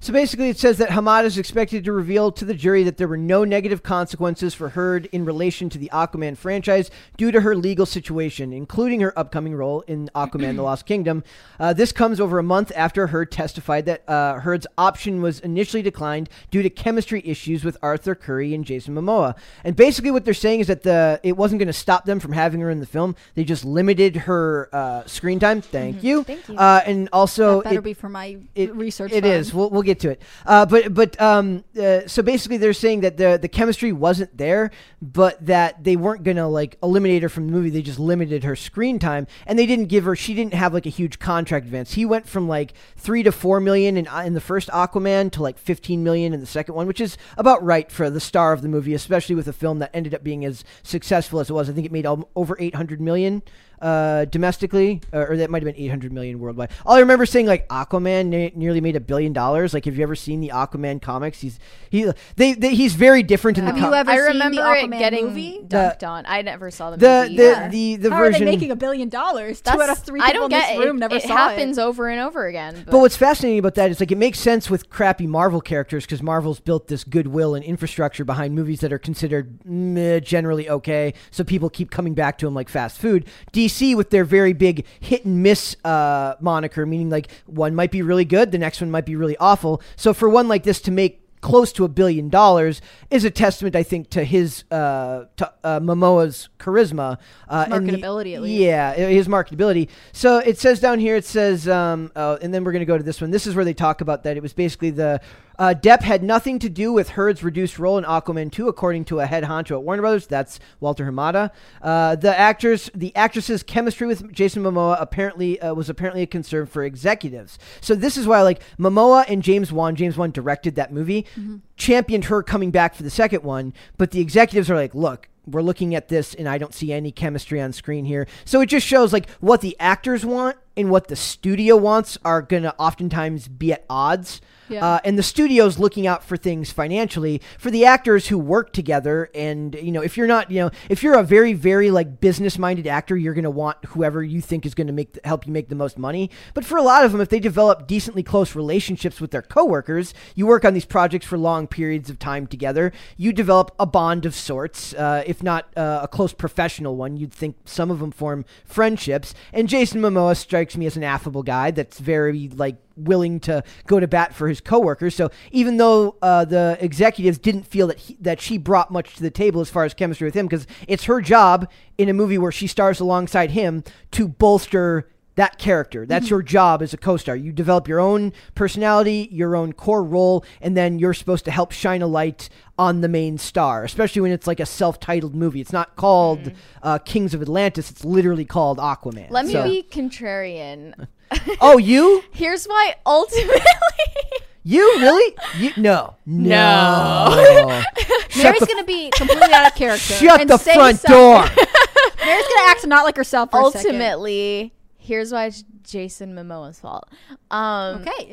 So basically, it says that Hamada is expected to reveal to the jury that there were no negative consequences for Heard in relation to the Aquaman franchise due to her legal situation, including her upcoming role in Aquaman: The Lost Kingdom. Uh, this comes over a month after Heard testified that uh, Heard's option was initially declined due to chemistry issues with Arthur Curry and Jason Momoa. And basically, what they're saying is that the it wasn't going to stop them from having her in the film. They just limited her uh, screen time. Thank you. Thank you. Uh, and also, that better it- be for my it, research. It fund. is. We'll, we'll get to it. Uh, but but um, uh, so basically, they're saying that the the chemistry wasn't there, but that they weren't gonna like eliminate her from the movie. They just limited her screen time, and they didn't give her. She didn't have like a huge contract advance. He went from like three to four million in uh, in the first Aquaman to like fifteen million in the second one, which is about right for the star of the movie, especially with a film that ended up being as successful as it was. I think it made over eight hundred million uh, domestically, uh, or that might have been 800 million worldwide. All I remember saying like Aquaman ne- nearly made a billion dollars. Like, have you ever seen the Aquaman comics? He's he they, they he's very different in Have the you com- ever I seen remember the it Aquaman getting movie? dunked on. I never saw the, the movie. the, yeah. the the How version. are they making a billion dollars? Two out of three I people don't in get this room it. never it saw happens it. Happens over and over again. But, But what's fascinating about that is like it makes sense with crappy Marvel characters because Marvel's built this goodwill and infrastructure behind movies that are considered meh, generally okay, so people keep coming back to them like fast food. DC with their very big hit and miss uh, moniker, meaning like one might be really good, the next one might be really awful. So for one like this to make close to a billion dollars is a testament, I think, to his uh, to uh, Momoa's charisma, uh, and the- Marketability, at least. Yeah, his marketability. So it says down here, it says, um, uh, and then we're going to go to this one. This is where they talk about that it was basically the uh, Depp had nothing to do with Heard's reduced role in Aquaman 2, according to a head honcho at Warner Brothers. That's Walter Hamada. Uh, the actors, the actress's chemistry with Jason Momoa apparently uh, was apparently a concern for executives. So this is why, like Momoa and James Wan, James Wan directed that movie, championed her coming back for the second one, but the executives are like, look. We're looking at this, and I don't see any chemistry on screen here. So it just shows like what the actors want and what the studio wants are going to oftentimes be at odds. Yeah. Uh, and the studio's looking out for things financially for the actors who work together. And you know, if you're not, you know, if you're a very, very like business-minded actor, you're going to want whoever you think is going to make help you make the most money. But for a lot of them, if they develop decently close relationships with their coworkers, you work on these projects for long periods of time together. You develop a bond of sorts, uh, if not uh, a close professional one. You'd think some of them form friendships. And Jason Momoa strikes me as an affable guy that's very like willing to go to bat for his coworkers. So even though uh, the executives didn't feel that he, that she brought much to the table as far as chemistry with him, because it's her job in a movie where she stars alongside him to bolster that character. That's your job as a co-star. You develop your own personality, your own core role, and then you're supposed to help shine a light on the main star, especially when it's like a self-titled movie. It's not called uh, Kings of Atlantis. It's literally called Aquaman. let me So- be contrarian. Oh, you? Here's why ultimately You really? You no. No. Shut Mary's gonna be completely out of character. shut and the front something. door. Mary's gonna act not like herself for a second. ultimately here's why it's Jason Momoa's fault. Um Okay.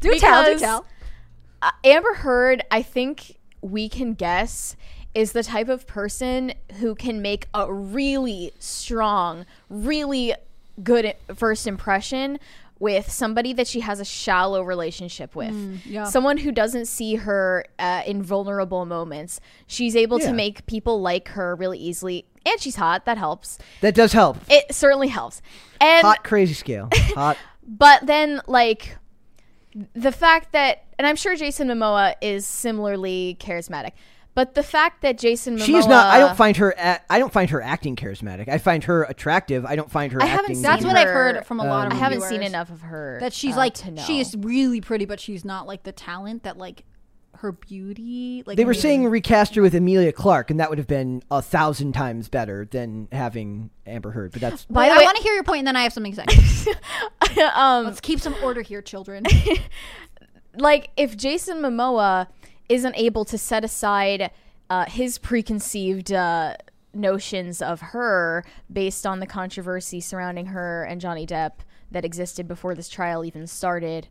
do tell, do tell. uh, Amber Heard, I think we can guess, is the type of person who can make a really strong, really good first impression with somebody that she has a shallow relationship with. yeah. Someone who doesn't see her uh, in vulnerable moments. She's able Yeah. to make people like her really easily. And she's hot. That helps. That does help. It certainly helps. And Hot crazy scale. Hot. but then, like, the fact that, and I'm sure Jason Momoa is similarly charismatic, but the fact that Jason Momoa. She's not. I don't find her. a- I don't find her acting charismatic. I find her attractive. I don't find her I haven't acting. seen That's what I've heard from a lot of I haven't seen enough of her. that she's uh, like to know. she is really pretty, but she's not like the talent that like her beauty. Like They were saying recast her with Emilia Clarke, and that would have been a thousand times better than having Amber Heard. But that's By Wait, the I want to hear your point, and then I have something to say. um, Let's keep some order here, children. like if Jason Momoa isn't able to set aside uh, his preconceived uh, notions of her based on the controversy surrounding her and Johnny Depp that existed before this trial even started,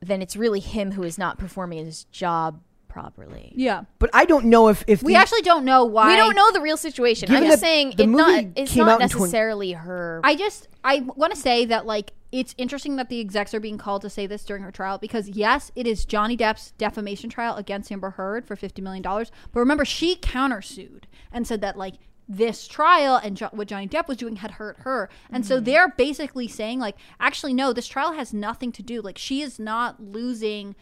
then it's really him who is not performing his job properly. yeah, But I don't know if if we the- actually don't know why. We don't know the real situation. I'm just that saying the it not, it's came not out in 20 necessarily her. I just I want to say that like it's interesting that the execs are being called to say this during her trial because yes, it is Johnny Depp's defamation trial against Amber Heard for fifty million dollars. But remember, she countersued and said that like this trial and jo- what Johnny Depp was doing had hurt her, and so mm-hmm. they're basically saying like, actually no, this trial has nothing to do. Like she is not losing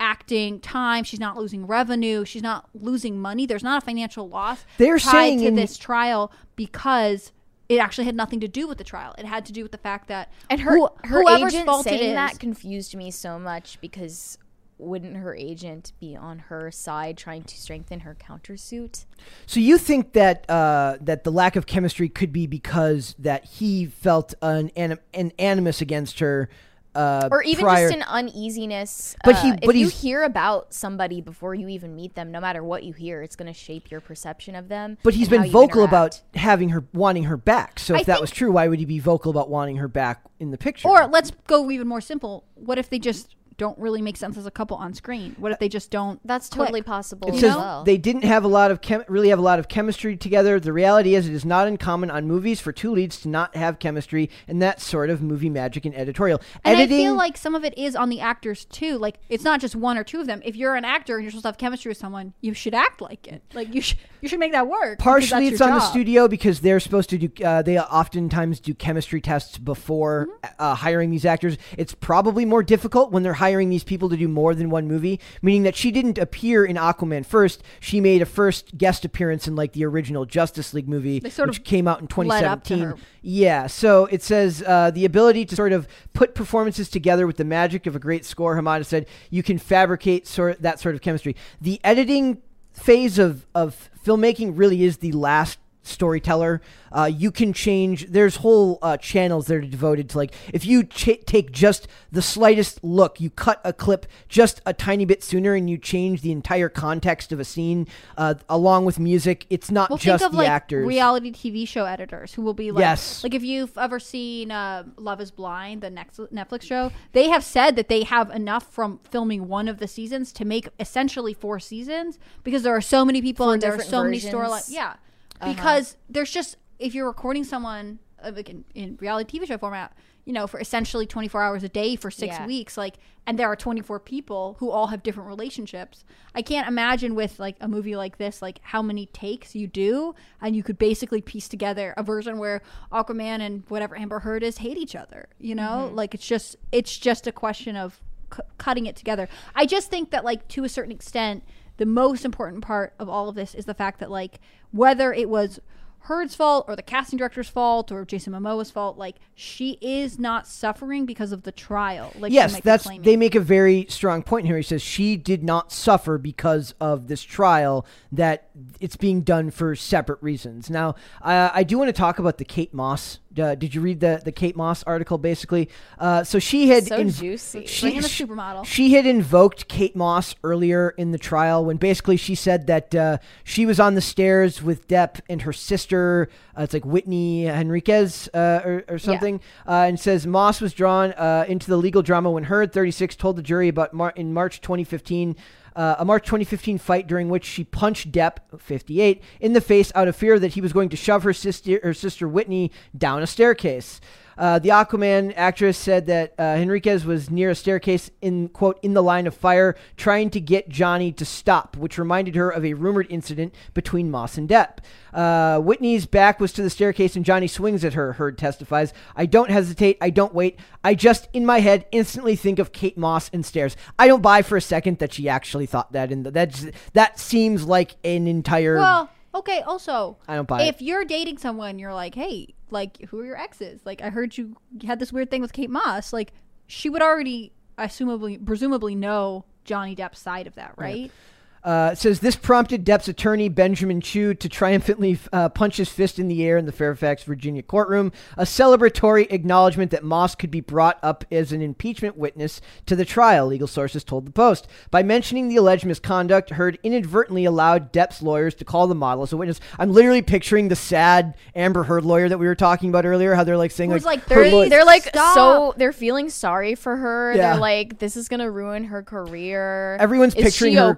acting time. She's not losing revenue. She's not losing money. There's not a financial loss They're tied saying to in- this trial because it actually had nothing to do with the trial. It had to do with the fact that and her who- her whoever's agent fault saying is- that confused me so much because wouldn't her agent be on her side trying to strengthen her countersuit? So you think that uh, that the lack of chemistry could be because that he felt an anim- an animus against her uh, or even prior. just an uneasiness. But uh, he- if you hear about somebody before you even meet them, no matter what you hear, it's going to shape your perception of them. But he's been vocal about having her wanting her back. So if I that think- was true, why would he be vocal about wanting her back in the picture? Or let's go even more simple. What if they just don't really make sense as a couple on screen? What if they just don't? That's click? totally possible. It as says well. they didn't have a lot of chem- really have a lot of chemistry together. The reality is, it is not uncommon on movies for two leads to not have chemistry, and that's sort of movie magic and editorial And editing. I feel like some of it is on the actors too. Like it's not just one or two of them. If you're an actor and you're supposed to have chemistry with someone, you should act like it. Like you should you should make that work. Partially, it's your on the studio because they're supposed to do. Uh, they oftentimes do chemistry tests before Mm-hmm. uh, hiring these actors. It's probably more difficult when they're hiring these people to do more than one movie. Meaning that she didn't appear in Aquaman first. She made a first guest appearance in like the original Justice League movie, which of came out in led up to 2017. Yeah, so it says uh, the ability to sort of put performances together with the magic of a great score. Hamada said you can fabricate sort that sort of chemistry. The editing phase of of filmmaking really is the last storyteller. Uh, you can change. There's whole uh, channels that are devoted to like if you ch- take just the slightest look, you cut a clip just a tiny bit sooner, and you change the entire context of a scene uh, along with music. It's not Well, just think of the like actors. reality TV show editors who will be like, Yes. like if you've ever seen uh, Love Is Blind, the next Netflix show, they have said that they have enough from filming one of the seasons to make essentially four seasons because there are so many people For and there are so many storylines. Yeah, because there's just if you're recording someone uh, like in, in reality TV show format, you know, for essentially 24 hours a day for six Yeah. weeks, like, and there are 24 people who all have different relationships. I can't imagine with like a movie like this, like how many takes you do, and you could basically piece together a version where Aquaman and whatever Amber Heard is hate each other. You know, like it's just it's just a question of c- cutting it together. I just think that like to a certain extent, the most important part of all of this is the fact that like whether it was Heard's fault or the casting director's fault or Jason Momoa's fault. Like she is not suffering because of the trial. Like yes, that's they make a very strong point here. He says she did not suffer because of this trial; that it's being done for separate reasons. Now, uh, I do want to talk about the Kate Moss. Uh, did you read the the Kate Moss article? Basically, uh, so she had So juicy. She, the supermodel. She had invoked Kate Moss earlier in the trial when basically she said that uh, she was on the stairs with Depp and her sister. Uh, it's like Whitney Henriquez uh, or, or something, uh, and says Moss was drawn uh, into the legal drama when Heard 36 told the jury about Mar- in March 2015. Uh, a March 2015 fight during which she punched Depp, 58, in the face out of fear that he was going to shove her sister, her sister Whitney down a staircase. Uh, the Aquaman actress said that uh, Henriquez was near a staircase in quote in the line of fire, trying to get Johnny to stop, which reminded her of a rumored incident between Moss and Depp. Uh, Whitney's back was to the staircase, and Johnny swings at her. Heard testifies, "I don't hesitate. I don't wait. I just in my head instantly think of Kate Moss and stairs. I don't buy for a second that she actually thought that. And that that seems like an entire. Well, okay. Also, I don't buy it. if you're dating someone, you're like, hey, like, who are your exes? Like, I heard you had this weird thing with Kate Moss. Like, she would already, assumably, presumably, know Johnny Depp's side of that, right? Uh, it says this prompted Depp's attorney Benjamin Chew to triumphantly uh, punch his fist in the air in the Fairfax, Virginia courtroom, a celebratory acknowledgement that Moss could be brought up as an impeachment witness to the trial. Legal sources told the Post by mentioning the alleged misconduct, Heard inadvertently allowed Depp's lawyers to call the model as a witness. I'm literally picturing the sad Amber Heard lawyer that we were talking about earlier. How they're like saying Who's like, like, They're, law- they're like Stop. so they're feeling sorry for her. Yeah. They're like, this is gonna ruin her career. Everyone's is picturing she her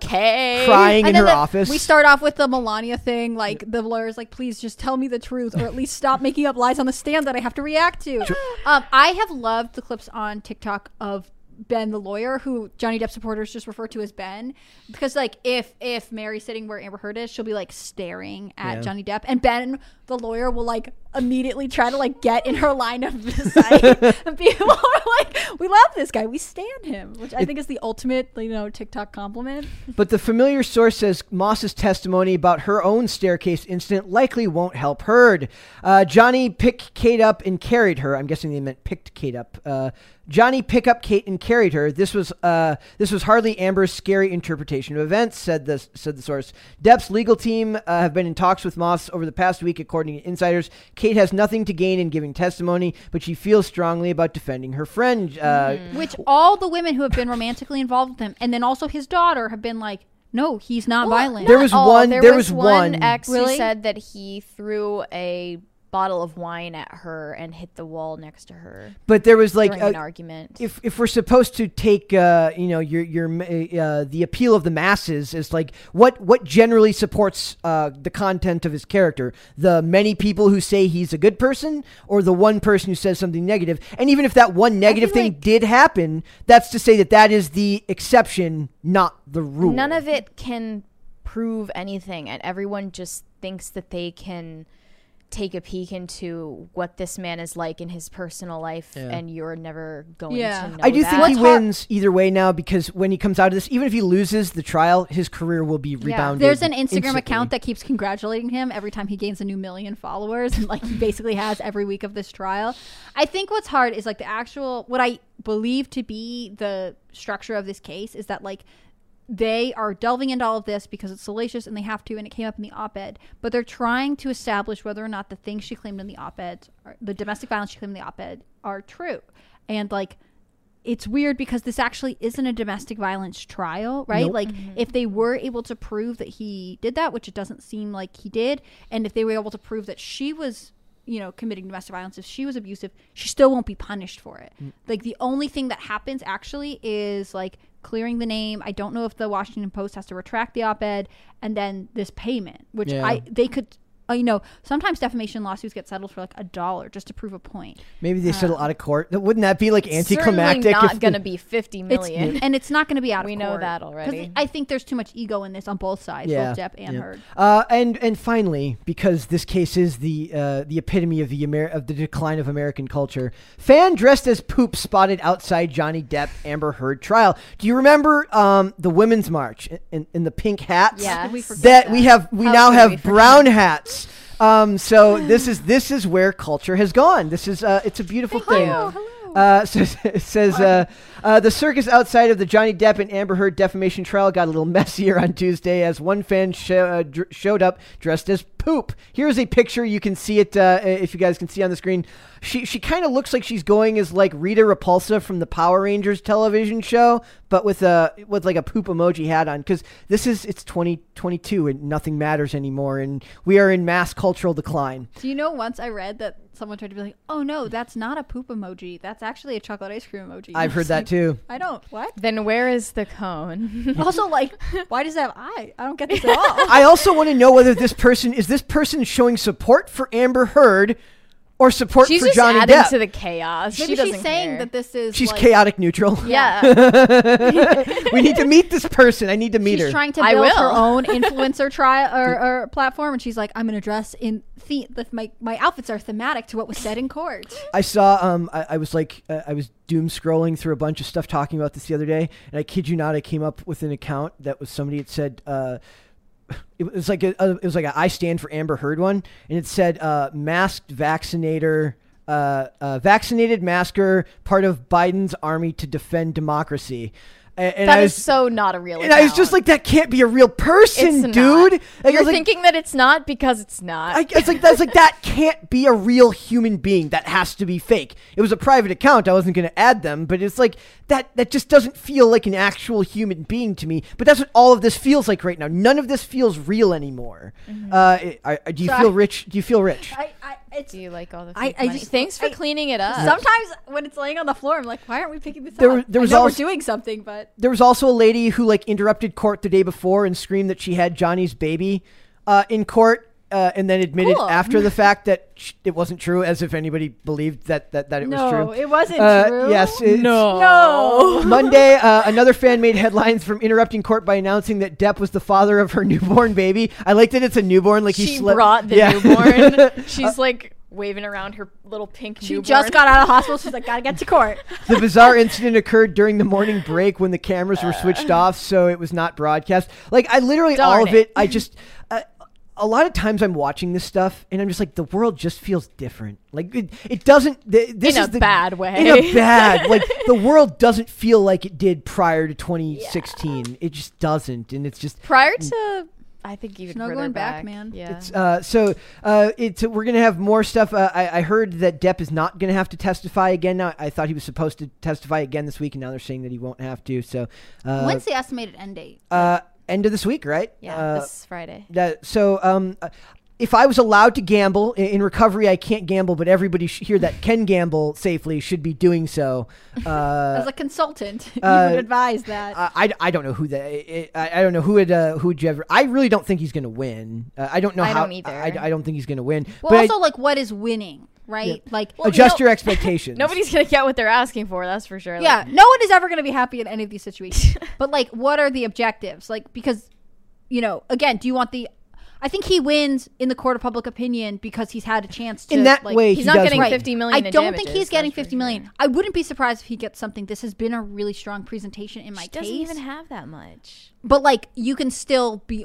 okay? crying in then her the- office. We start off with the Melania thing, like the lawyer's like, please just tell me the truth, or at least stop making up lies on the stand that I have to react to. um, I have loved the clips on TikTok of Ben the lawyer, who Johnny Depp supporters just refer to as Ben, because like if if Mary's sitting where Amber Heard is, she'll be like staring at Yeah. Johnny Depp, and Ben the lawyer will like immediately try to like get in her line of sight. and people are like, "We love this guy, we stand him," which I think is the ultimate, you know, TikTok compliment. But the familiar source says Moss's testimony about her own staircase incident likely won't help Heard. Uh, Johnny picked Kate up and carried her. I'm guessing they meant picked Kate up. Uh, Johnny pick up Kate and carried her. This was uh, this was hardly Amber's scary interpretation of events," said the said the source. Depp's legal team uh, have been in talks with Moss over the past week, according according to insiders. Kate has nothing to gain in giving testimony, but she feels strongly about defending her friend. Uh, Which all the women who have been romantically involved with him, and then also his daughter, have been like, no, he's not violent. There was Oh, one- There, there was, was one one- ex Really? who said that he threw a bottle of wine at her and hit the wall next to her but there was like uh, an argument. if if we're supposed to take uh, you know your your uh, the appeal of the masses is like what what generally supports uh, the content of his character? The many people who say he's a good person or the one person who says something negative? And even if that one negative thing like- did happen that's to say that that is the exception not the rule. None of it can prove anything, and everyone just thinks that they can take a peek into what this man is like in his personal life, and you're never going Yeah. to know. I do that. think he What's hard- wins either way now because when he comes out of this, even if he loses the trial, his career will be rebounded. There's an Instagram instantly. account that keeps congratulating him every time he gains a new million followers, and like he basically has every week of this trial. I think what's hard is like the actual what I believe to be the structure of this case is that like they are delving into all of this because it's salacious and they have to, and it came up in the op-ed. But they're trying to establish whether or not the things she claimed in the op-ed, the domestic violence she claimed in the op-ed, are true. And like it's weird because this actually isn't a domestic violence trial, right? Nope. Like mm-hmm. if they were able to prove that he did that, which it doesn't seem like he did, and if they were able to prove that she was, you know, committing domestic violence, if she was abusive, she still won't be punished for it. Mm. Like the only thing that happens actually is like clearing the name. I don't know if the Washington Post has to retract the op-ed and then this payment, which Yeah. I they could you know, sometimes defamation lawsuits get settled for like a dollar just to prove a point. Maybe they settle out of court. Wouldn't that be like anticlimactic? Certainly not going to be 50 It's, and it's not going to be out of court. We know court. that 'Cause already. I think there's too much ego in this on both sides, Yeah, both Depp and yeah. Heard. Uh, and and finally, because this case is the uh, the epitome of the Amer- of the decline of American culture, fan dressed as poop spotted outside Johnny Depp Amber Heard trial. Do you remember um, the women's march in, in the pink hats? Yes. Did we forget that we have we How now have we brown hats. Um, so this is this is where culture has gone. This is uh, it's a beautiful thing. Hello, hello. Uh, so it says uh, uh, the circus outside of the Johnny Depp and Amber Heard defamation trial got a little messier on Tuesday as one fan sh- uh, dr- showed up dressed as poop. Here's a picture. You can see it uh, if you guys can see on the screen. She she kind of looks like she's going as like Rita Repulsa from the Power Rangers television show, but with a with like a poop emoji hat on. Because this is it's 2022 and nothing matters anymore, and we are in mass cultural decline. Do you know once I read that someone tried to be like, oh no, that's not a poop emoji. That's actually a chocolate ice cream emoji. I've heard that too. I don't. What? then where is the cone? also, like, why does it have eye? I don't get this at all. I also want to know whether this person is this person showing support for Amber Heard or support She's for just Johnny adding Depp. to the chaos. Maybe she doesn't she's saying care. that this is She's like, chaotic neutral. Yeah. we need to meet this person. I need to meet She's her. trying to I build her will. own influencer trial or, or platform, and she's like, "I'm gonna dress in the, the my my outfits are thematic to what was said in court." I saw. Um, I, I was like, uh, I was doom scrolling through a bunch of stuff talking about this the other day, and I kid you not, I came up with an account that was somebody had said. Uh, it was like a, it was like a I stand for Amber Heard one, and it said uh, masked vaccinator. Uh, uh, vaccinated masker, part of Biden's army to defend democracy. And, and That is so not a real and I was just like, that can't be a real person, It's dude. You're like, thinking that it's not because it's not. I, it's like that's like that can't be a real human being. That has to be fake. It was a private account. I wasn't going to add them, but it's like that. That just doesn't feel like an actual human being to me. But that's what all of this feels like right now. None of this feels real anymore. Uh, I, I, do you So feel I- rich? Do you feel rich? I, I it's Do you like all the I- I just- Thanks for I- cleaning it up. sometimes when it's laying on the floor, I'm like, "Why aren't we picking this There up?" was- there I was know also- we're doing something, but there was also a lady who like interrupted court the day before and screamed that she had Johnny's baby uh, in court. Uh, and then admitted Cool. after the fact that sh- it wasn't true, as if anybody believed that that, that it was true. no, it wasn't Uh, true. Yes, it's- no. Monday, uh, another fan made headlines from interrupting court by announcing that Depp was the father of her newborn baby. I like that it's a newborn, like he she slept. brought the Yeah. newborn. She's like waving around her little pink She newborn. just got out of hospital. She's like, "Gotta get to court." the bizarre incident occurred during the morning break when the cameras were switched off, so it was not broadcast. Like I literally all Darn of it. it. I just. Uh, a lot of times I'm watching this stuff and I'm just like the world just feels different. Like it, it doesn't. Th- this In is a the, bad way. In a bad like the world doesn't feel like it did prior to 2016. It just doesn't, and it's just Prior to I think you There's no going back, back, man. Yeah. It's, uh, so uh, it's we're gonna have more stuff. Uh, I, I heard that Depp is not gonna have to testify again. Now I thought he was supposed to testify again this week, and now they're saying that he won't have to. So uh, When's the estimated end date? End of this week, right? yeah, Uh, this Friday. that so um uh, if I was allowed to gamble in, in recovery, I can't gamble, but everybody sh- here that can gamble safely should be doing so. Uh, As a consultant, you uh, would advise that. I, I, I don't know who that I, I don't know who would uh, who would you ever I really don't think he's gonna win. Uh, I don't know I how don't either. I, I don't think he's gonna win. well, but also, like, what is winning, right? Like, adjust no- your expectations. Nobody's gonna get what they're asking for. That's for sure. Like, yeah, no one is ever going to be happy in any of these situations. but like, what are the objectives? Like, because you know, again, do you want the? I think he wins in the court of public opinion because he's had a chance to. in that like, way he's he not does getting win. 50 million I don't think he's getting 50 million. sure. I wouldn't be surprised if he gets something. This has been a really strong presentation in my She case. doesn't even have that much. but like, you can still be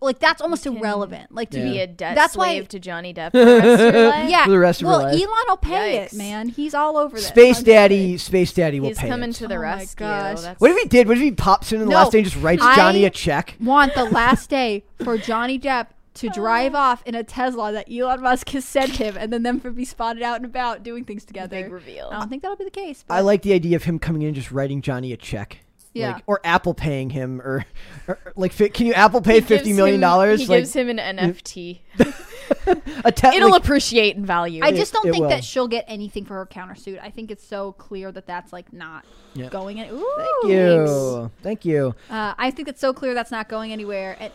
like that's almost can irrelevant. Like to Yeah. Be be a debt That's why- slave to Johnny Depp for the rest of your life. yeah For the rest of her well, life. Elon will pay Yikes. it, man. He's all over this. Space I'm Daddy. Space Daddy will He's pay coming it. to the Oh my rescue. gosh. That's- What if he did? What if he pops in on the No, last day and just writes I- Johnny a check? want the last day for Johnny Depp to drive off in a Tesla that Elon Musk has sent him, and then them for be spotted out and about doing things together. Big reveal. I don't think that'll be the case. But I like the idea of him coming in and just writing Johnny a check. Yeah. Like, or Apple paying him, or, or like, fi- can you Apple pay He fifty gives million him- dollars? He Like gives him an NFT. a te- It'll like, appreciate in value. I just don't it think will. that she'll get anything for her countersuit. I think it's so clear that that's like not Yeah. going in. Ooh, Thank you, thank you, Uh, I think it's so clear that's not going anywhere. And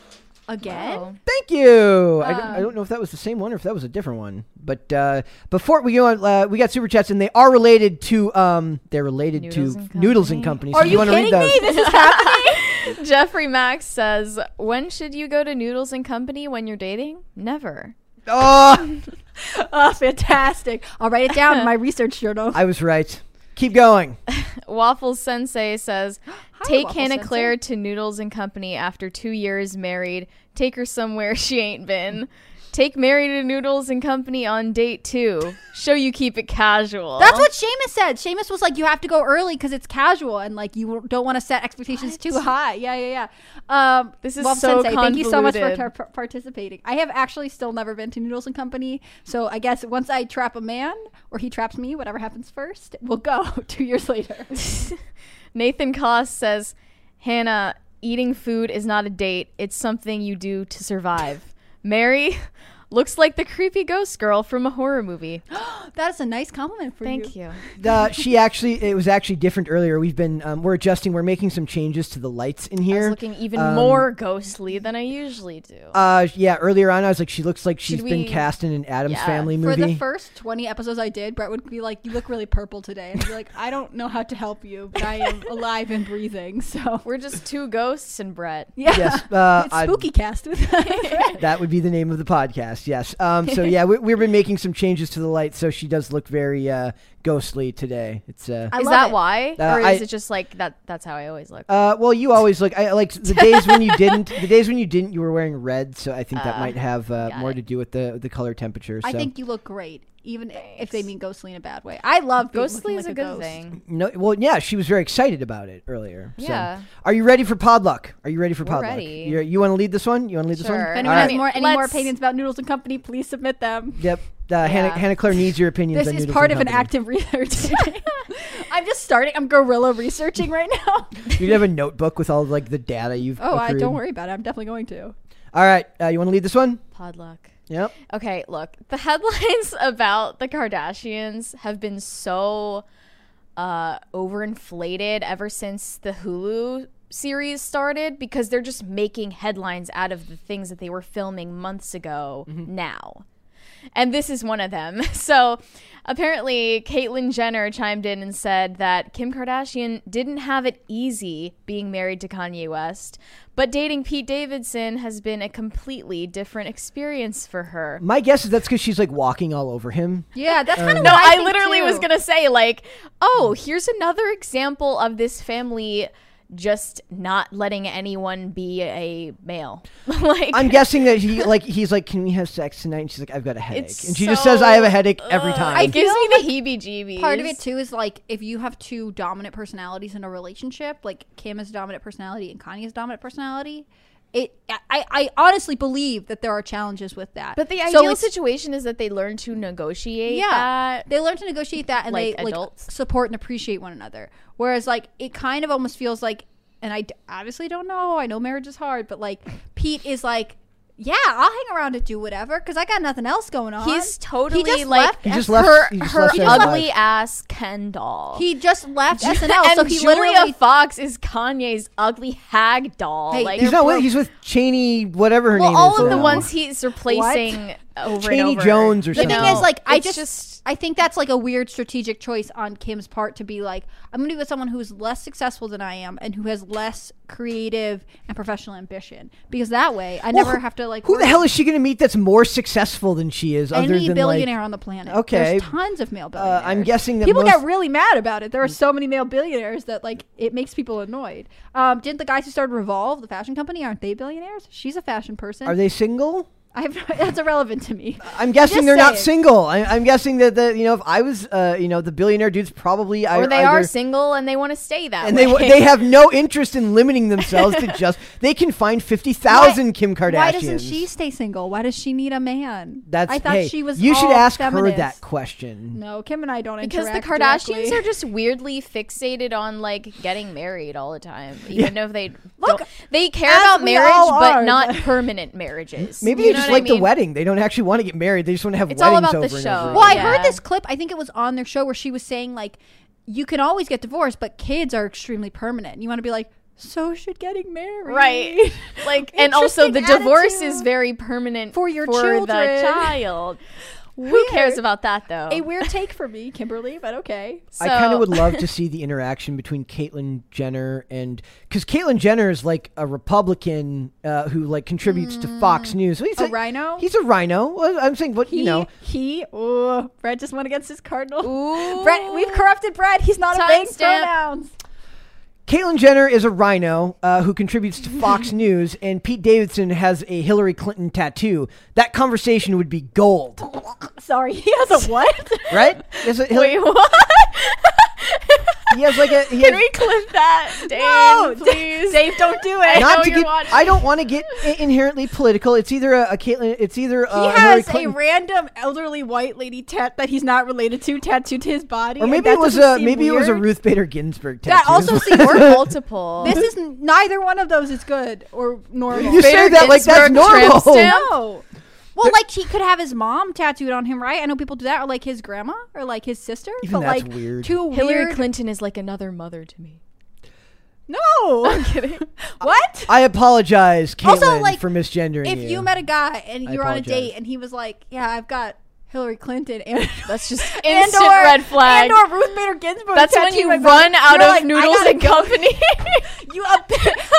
again, Oh. thank you. I, don't- I Um, don't know if that was the same one or if that was a different one. But uh, before we go on, uh, we got super chats and they are related to um, they're related Noodles to and Noodles and Company. Company. So are you want to kidding read those? me? This is happening. Jeffrey Max says, "When should you go to Noodles and Company when you're dating? Never." Oh, oh, fantastic! I'll write it down in my research journal. I was right. Keep going. Waffles Sensei says, "Take Waffle Hannah Sensei. Claire to Noodles and Company after two years married. Take her somewhere she ain't been. Take Mary to Noodles and Company on date two. Show you keep it casual." That's what Seamus said. Seamus was like, "You have to go early because it's casual, and like you don't want to set expectations What? too high." Yeah, yeah, yeah. Um, This is Wolf so Sensei, thank you so much for tar- participating. I have actually still never been to Noodles and Company, so I guess once I trap a man or he traps me, whatever happens first, we'll go. Two years later. Nathan Koss says, Hannah, eating food is not a date. It's something you do to survive. Mary looks like the creepy ghost girl from a horror movie. that is a nice compliment for Thank you. Thank you. Uh, she actually, it was actually different earlier. We've been, um, we're adjusting, we're making some changes to the lights in I here. was looking even Um, more ghostly than I usually do. Uh, yeah, earlier on, I was like, she looks like she's Should been we- cast in an Adams Yeah. Family movie. For the first 20 episodes I did, Brett would be like, You look really purple today. And I'd be like, I don't know how to help you, but I am alive and breathing. So, We're just two ghosts and Brett. yeah. yes, uh, it's I- spooky cast with that would be the name of the podcast. Yes. Um, so yeah, we, we've been making some changes to the light, so she does look very uh, ghostly today. It's uh, is that it. why? Uh, or is I- it just like that that's how I always look? uh, well, you always look. I like the days when you didn't. The days when you didn't, you were wearing red. So I think that Uh, might have uh, more it. to do with the the color temperature. So. I think you look great, even if they mean ghostly in a bad way. I love Ghostly looking is like a good ghost. thing. No, well, yeah, she was very excited about it earlier. so. Yeah. Are you ready for Podluck? Are you ready for We're Podluck? ready. You're, you want to lead this one? You want to lead this one? If All anyone right. has more any more Let's- opinions about Noodles and Company, please submit them. Yep. Uh, Hannah, Yeah. Hannah Claire needs your opinions. This on is Noodles part and of an active research. I'm just starting. I'm guerrilla researching right now. You have a notebook with all like the data you've. Oh, I don't worry about it. I'm definitely going to. All right, uh, you want to lead this one? Podluck. Yep. Okay, look, the headlines about the Kardashians have been so uh, overinflated ever since the Hulu series started because they're just making headlines out of the things that they were filming months ago now. And this is one of them. So apparently, Caitlyn Jenner chimed in and said that Kim Kardashian didn't have it easy being married to Kanye West, but dating Pete Davidson has been a completely different experience for her. My guess is that's because she's like walking all over him. Yeah, that's kind of um, No, what I, I, literally too. was gonna say like, oh, here's another example of this family just not letting anyone be a male. like I'm guessing that he like he's like, can we have sex tonight? And she's like, I've got a headache, It's and she just says, I have a so- headache every Ugh, time. It gives me the heebie-jeebies. Part of it too is like if you have two dominant personalities in a relationship, like Kim is a dominant personality and Kanye's dominant personality, it I, I honestly believe that there are challenges with that. But the ideal it's- situation is that they learn to negotiate yeah, that. they learn to negotiate that and like they like support and appreciate one another. Whereas like it kind of almost feels like, and I d- obviously don't know. I know marriage is hard, but like Pete is like, yeah, I'll hang around to do whatever because I got nothing else going on. He's totally he just like left. He just left- her, he just her left Saturday Night ugly Live. ass Ken doll. He just left SNL, and so he Julia literally Fox is Kanye's ugly hag doll. Hey, like He's not with. He's with Chaney, whatever her well, name all is. All of the ones he's replacing over Chaney and over. Jones or The something. thing is, like, I just, just- I think that's like a weird strategic choice on Kim's part to be like, I'm going to be with someone who's less successful than I am and who has less creative and professional ambition because that way I never who- have to like. Who the hell is she going to meet that's more successful than she is? other any than billionaire like, on the planet? Okay. there's tons of male Uh, billionaires. I'm guessing that people most, get really mad about it. There are so many male billionaires that like it makes people annoyed. Um, didn't the guys who started Revolve, the fashion company, aren't they billionaires? She's a fashion person. are they single? I have that's irrelevant to me. I'm guessing Just they're not single. I, I'm guessing that the you know if I was uh you know the billionaire dudes probably or I, they are single and they want to stay that and way. they they have no interest in limiting themselves to just they can find fifty thousand Kim Kardashians. Why doesn't she stay single? Why does she need a man? That's I thought hey, she was. You should all ask feminist. her that question. No, Kim and I don't because the Kardashians directly. are just weirdly fixated on like getting married all the time, even though they Look, don't, they care about marriage, but are, not permanent marriages. Maybe You they know just what I like the wedding. They don't actually want to get married. They just want to have It's all weddings about the over and show. over. Well, I. Yeah. heard this clip. I think it was on their show where she was saying like, you can always get divorced, but kids are extremely permanent. And you want to be like, so should getting married, right? Like, and also the Interesting divorce is very permanent For your the children. child. Who cares about that though? A weird take for me, Kimberly, but okay. I kind of would love to see the interaction between Caitlyn Jenner and because Caitlyn Jenner is like a Republican uh, who like contributes to Fox News. He's Mm. A RINO? He's a RINO. I'm saying, what He, you know, he, oh, Brett just went against his cardinal. Ooh. Brett, we've corrupted Brett. He's not obeying Timestamp. pronouns. Caitlyn Jenner is a RINO uh, who contributes to Fox News, and Pete Davidson has a Hillary Clinton tattoo. That conversation would be gold, Sorry, he has a what? right? Has, a Hillary- Wait, what? he has like a. He Can has, we clip that, Dave? No, please. Dave, don't do it. know not to get. watching. I don't want to get inherently political. It's either a, a Caitlyn. It's either He uh, Hillary has a random elderly white lady tat that he's not related to tattooed to his body. or maybe it was a seem maybe it was a. Ruth Bader Ginsburg tattoo. That also seems multiple. This is neither one of those is good or normal. You say that like that's normal. tramp no. Well, like he could have his mom tattooed on him, right? I know people do that, or like his grandma, or like his sister. Even but that's like weird. Two Hillary weird. Clinton is like another mother to me. No, I'm kidding. what? I apologize, Caitlyn, Also, like, for misgendering if you. you met a guy and I you were on a apologize. date and he was like, "Yeah, I've got Hillary Clinton and That's just and instant or, red flag. and or Ruth Bader Ginsburg." That's when you run body." out You're of like, noodles and go." company You up,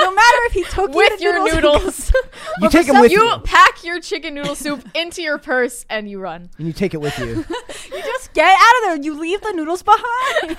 no matter if he took you with to your noodles and noodles. you take them with you you, pack your chicken noodle soup into your purse and you run. and you take it with you. You just get out of there. You leave the noodles behind.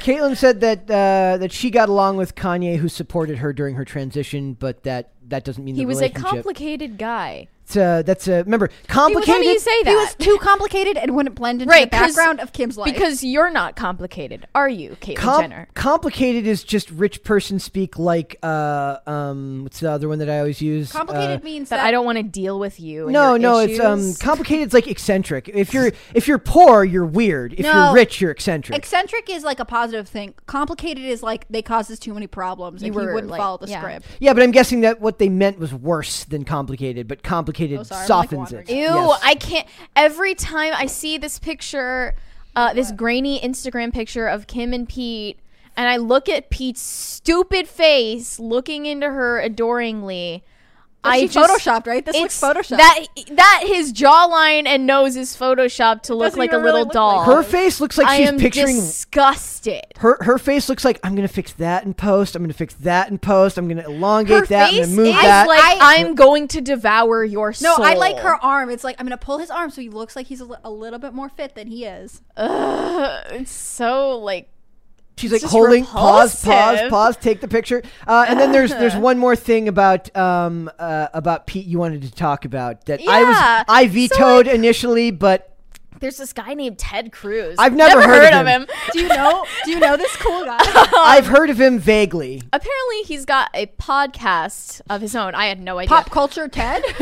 Caitlyn said that uh, that she got along with Kanye, who supported her during her transition, but that that doesn't mean He the was a complicated guy. It's, uh, that's a remember How do complicated. you say that? he was too complicated and wouldn't blend into Right, the 'cause- background of Kim's life. because you're not complicated, are you, Caitlyn Com- Jenner? complicated is just rich person speak. Like uh, um, what's the other one that I always use? complicated Uh, means That that, I don't want to deal with you. And no, your no, it's um complicated. It's like eccentric. If you're if you're poor, you're weird. If No. you're rich, you're eccentric. Eccentric is like a positive thing. Complicated is like they causes too many problems and You he were, wouldn't like- follow the yeah. script. yeah, but I'm guessing that what they meant was worse than complicated. But complicated Oh, sorry, I'm, like, softens it. Ew, Yes. I can't. Every time I see this picture, uh, this grainy Instagram picture of Kim and Pete, and I look at Pete's stupid face looking into her adoringly. I she just, photoshopped, right? This looks photoshopped. That that his jawline and nose is photoshopped to look like a even little look doll. like Her face looks like I she's am picturing disgusted. her her face looks like I'm gonna fix that in post. I'm gonna fix that in post. I'm gonna elongate Her that. I'm face gonna move is that. like I- I'm going to devour your no, soul. I like her arm. It's like I'm gonna pull his arm so he looks like he's a, li- a little bit more fit than he is. Ugh, it's so like She's like holding pause, pause, pause. Take the picture. Uh, and then there's there's one more thing about um uh, about Pete you wanted to talk about that I was Yeah. I So, vetoed initially, but There's this guy named Ted Cruz. I've never heard of of him. him. Do you know? do you know this cool guy? I've heard of him vaguely. Apparently, he's got a podcast of his own. I had no idea. Pop culture Ted.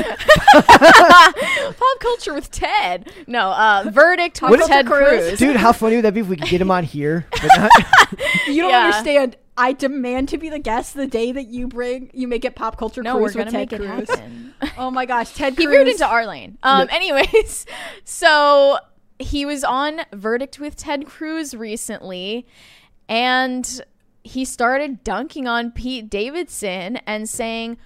Pop culture with Ted. No, uh, verdict with culture Ted Cruz. Cruz. Dude, how funny would that be if we could get him on here? But not- You don't Yeah. understand. I demand to be the guest the day that you bring you make it pop culture no, we're gonna Ted make it happen. Oh my gosh, Ted he Cruz. veered into our lane. Um, anyways, so he was on Verdict with Ted Cruz recently, and he started dunking on Pete Davidson and saying,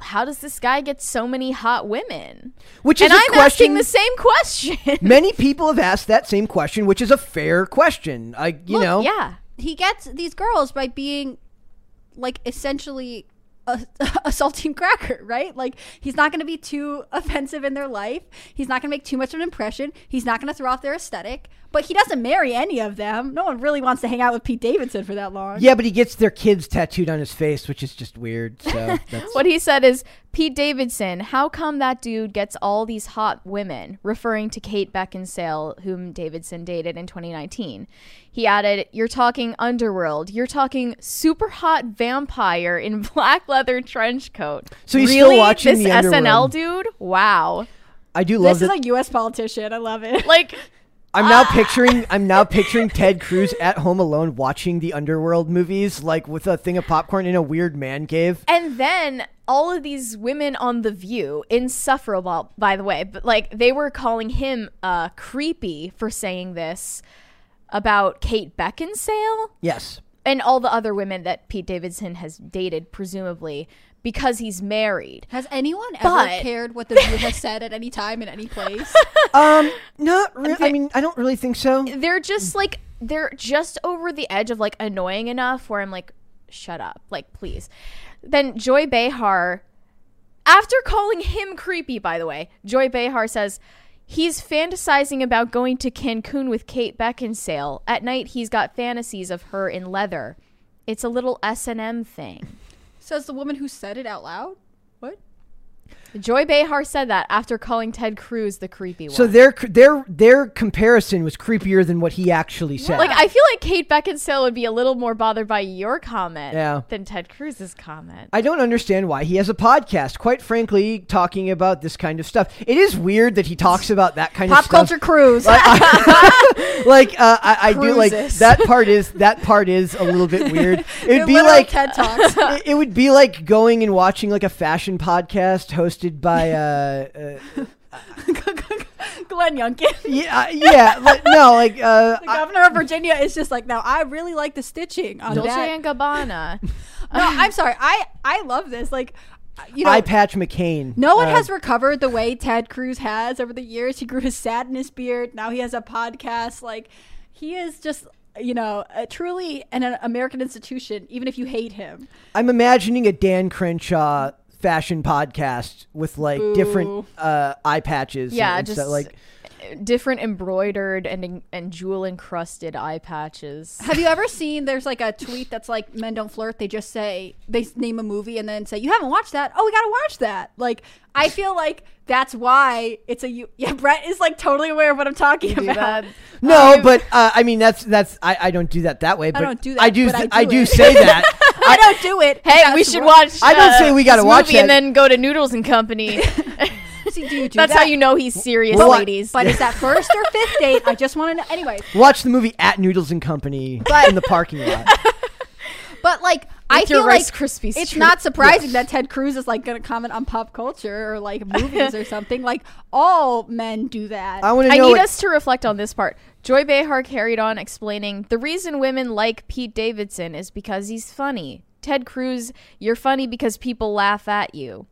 "How does this guy get so many hot women?" which is And a I'm question. asking the same question. Many people have asked that same question, which is a fair question. I, you Look, know, yeah. He gets these girls by being like essentially a, a saltine cracker, right? Like he's not going to be too offensive in their life. He's not going to make too much of an impression. He's not going to throw off their aesthetic. But he doesn't marry any of them. No one really wants to hang out with Pete Davidson for that long. Yeah, but he gets their kids tattooed on his face, which is just weird. So that's What he said is, Pete Davidson, how come that dude gets all these hot women? Referring to Kate Beckinsale, whom Davidson dated in 2019. He added, You're talking underworld. You're talking super hot vampire in black leather trench coat. So he's really? still watching this the SNL dude? Wow. I do love This is a U.S. politician. I love it. Like, I'm now picturing I'm now picturing Ted Cruz at home alone watching the Underworld movies, like with a thing of popcorn in a weird man cave. And then all of these women on The View, insufferable, by the way, but like they were calling him uh, creepy for saying this about Kate Beckinsale Yes. and all the other women that Pete Davidson has dated, presumably because he's married. Has anyone ever cared what the View has said at any time in any place? Um, not really. I mean, I don't really think so. They're just like they're just over the edge of like annoying enough where I'm like, shut up, like please. Then Joy Behar, after calling him creepy, by the way, Joy Behar says he's fantasizing about going to Cancun with Kate Beckinsale. At night, he's got fantasies of her in leather. It's a little S and M thing. Says the woman who said it out loud. Joy Behar said that after calling Ted Cruz the creepy one. So their their their comparison was creepier than what he actually said. Like I feel like Kate Beckinsale would be a little more bothered by your comment Yeah. than Ted Cruz's comment. I don't understand why he has a podcast. Quite frankly, talking about this kind of stuff. It is weird that he talks about that kind Pop of stuff. Pop culture cruise. like uh, I, I do like that part is that part is a little bit weird. It would be like TED talks. it, it would be like going and watching like a fashion podcast hosted by uh, uh Glenn Youngkin. yeah uh, yeah like, no like uh The governor of Virginia is just like, now I really like the stitching on Dolce that. and Gabbana. No, I'm sorry. I I love this. Like, you know, eye patch McCain. no one Uh, has recovered the way Ted Cruz has over the years. He grew his sadness beard. Now he has a podcast. Like, he is just. You know, uh, truly an, an American institution, even if you hate him. I'm imagining a Dan Crenshaw fashion podcast with like different uh eye patches. and- yeah, and just stuff, like different embroidered and and jewel encrusted eye patches. Have you ever seen? There's like a tweet that's like "Men don't flirt." They just say they name a movie and then say you haven't watched that. Oh, we gotta watch that. Like I feel like that's why it's a you. Yeah, Brett is like totally aware of what I'm talking Do about. that. no, but uh, I mean that's that's I, I don't do that that way. But I don't do that, I do but I th- I do do it. say that. I don't do it. Hey, we should wrong. watch. I don't uh, say we gotta this watch movie and that. then go to Noodles and Company. See, do you do That's that? how you know he's serious, Well, I- ladies. But is that first or fifth date? I just want to know. Anyway, Watch the movie at Noodles and Company But- in the parking lot. but like I With your feel Rice like Krispies it's treat. not surprising that Ted Cruz is like going to comment on pop culture or like movies or something. Like all men do that. I want to I know. need what- us to reflect on this part. Joy Behar carried on explaining the reason women like Pete Davidson is because he's funny. Ted Cruz, you're funny because people laugh at you.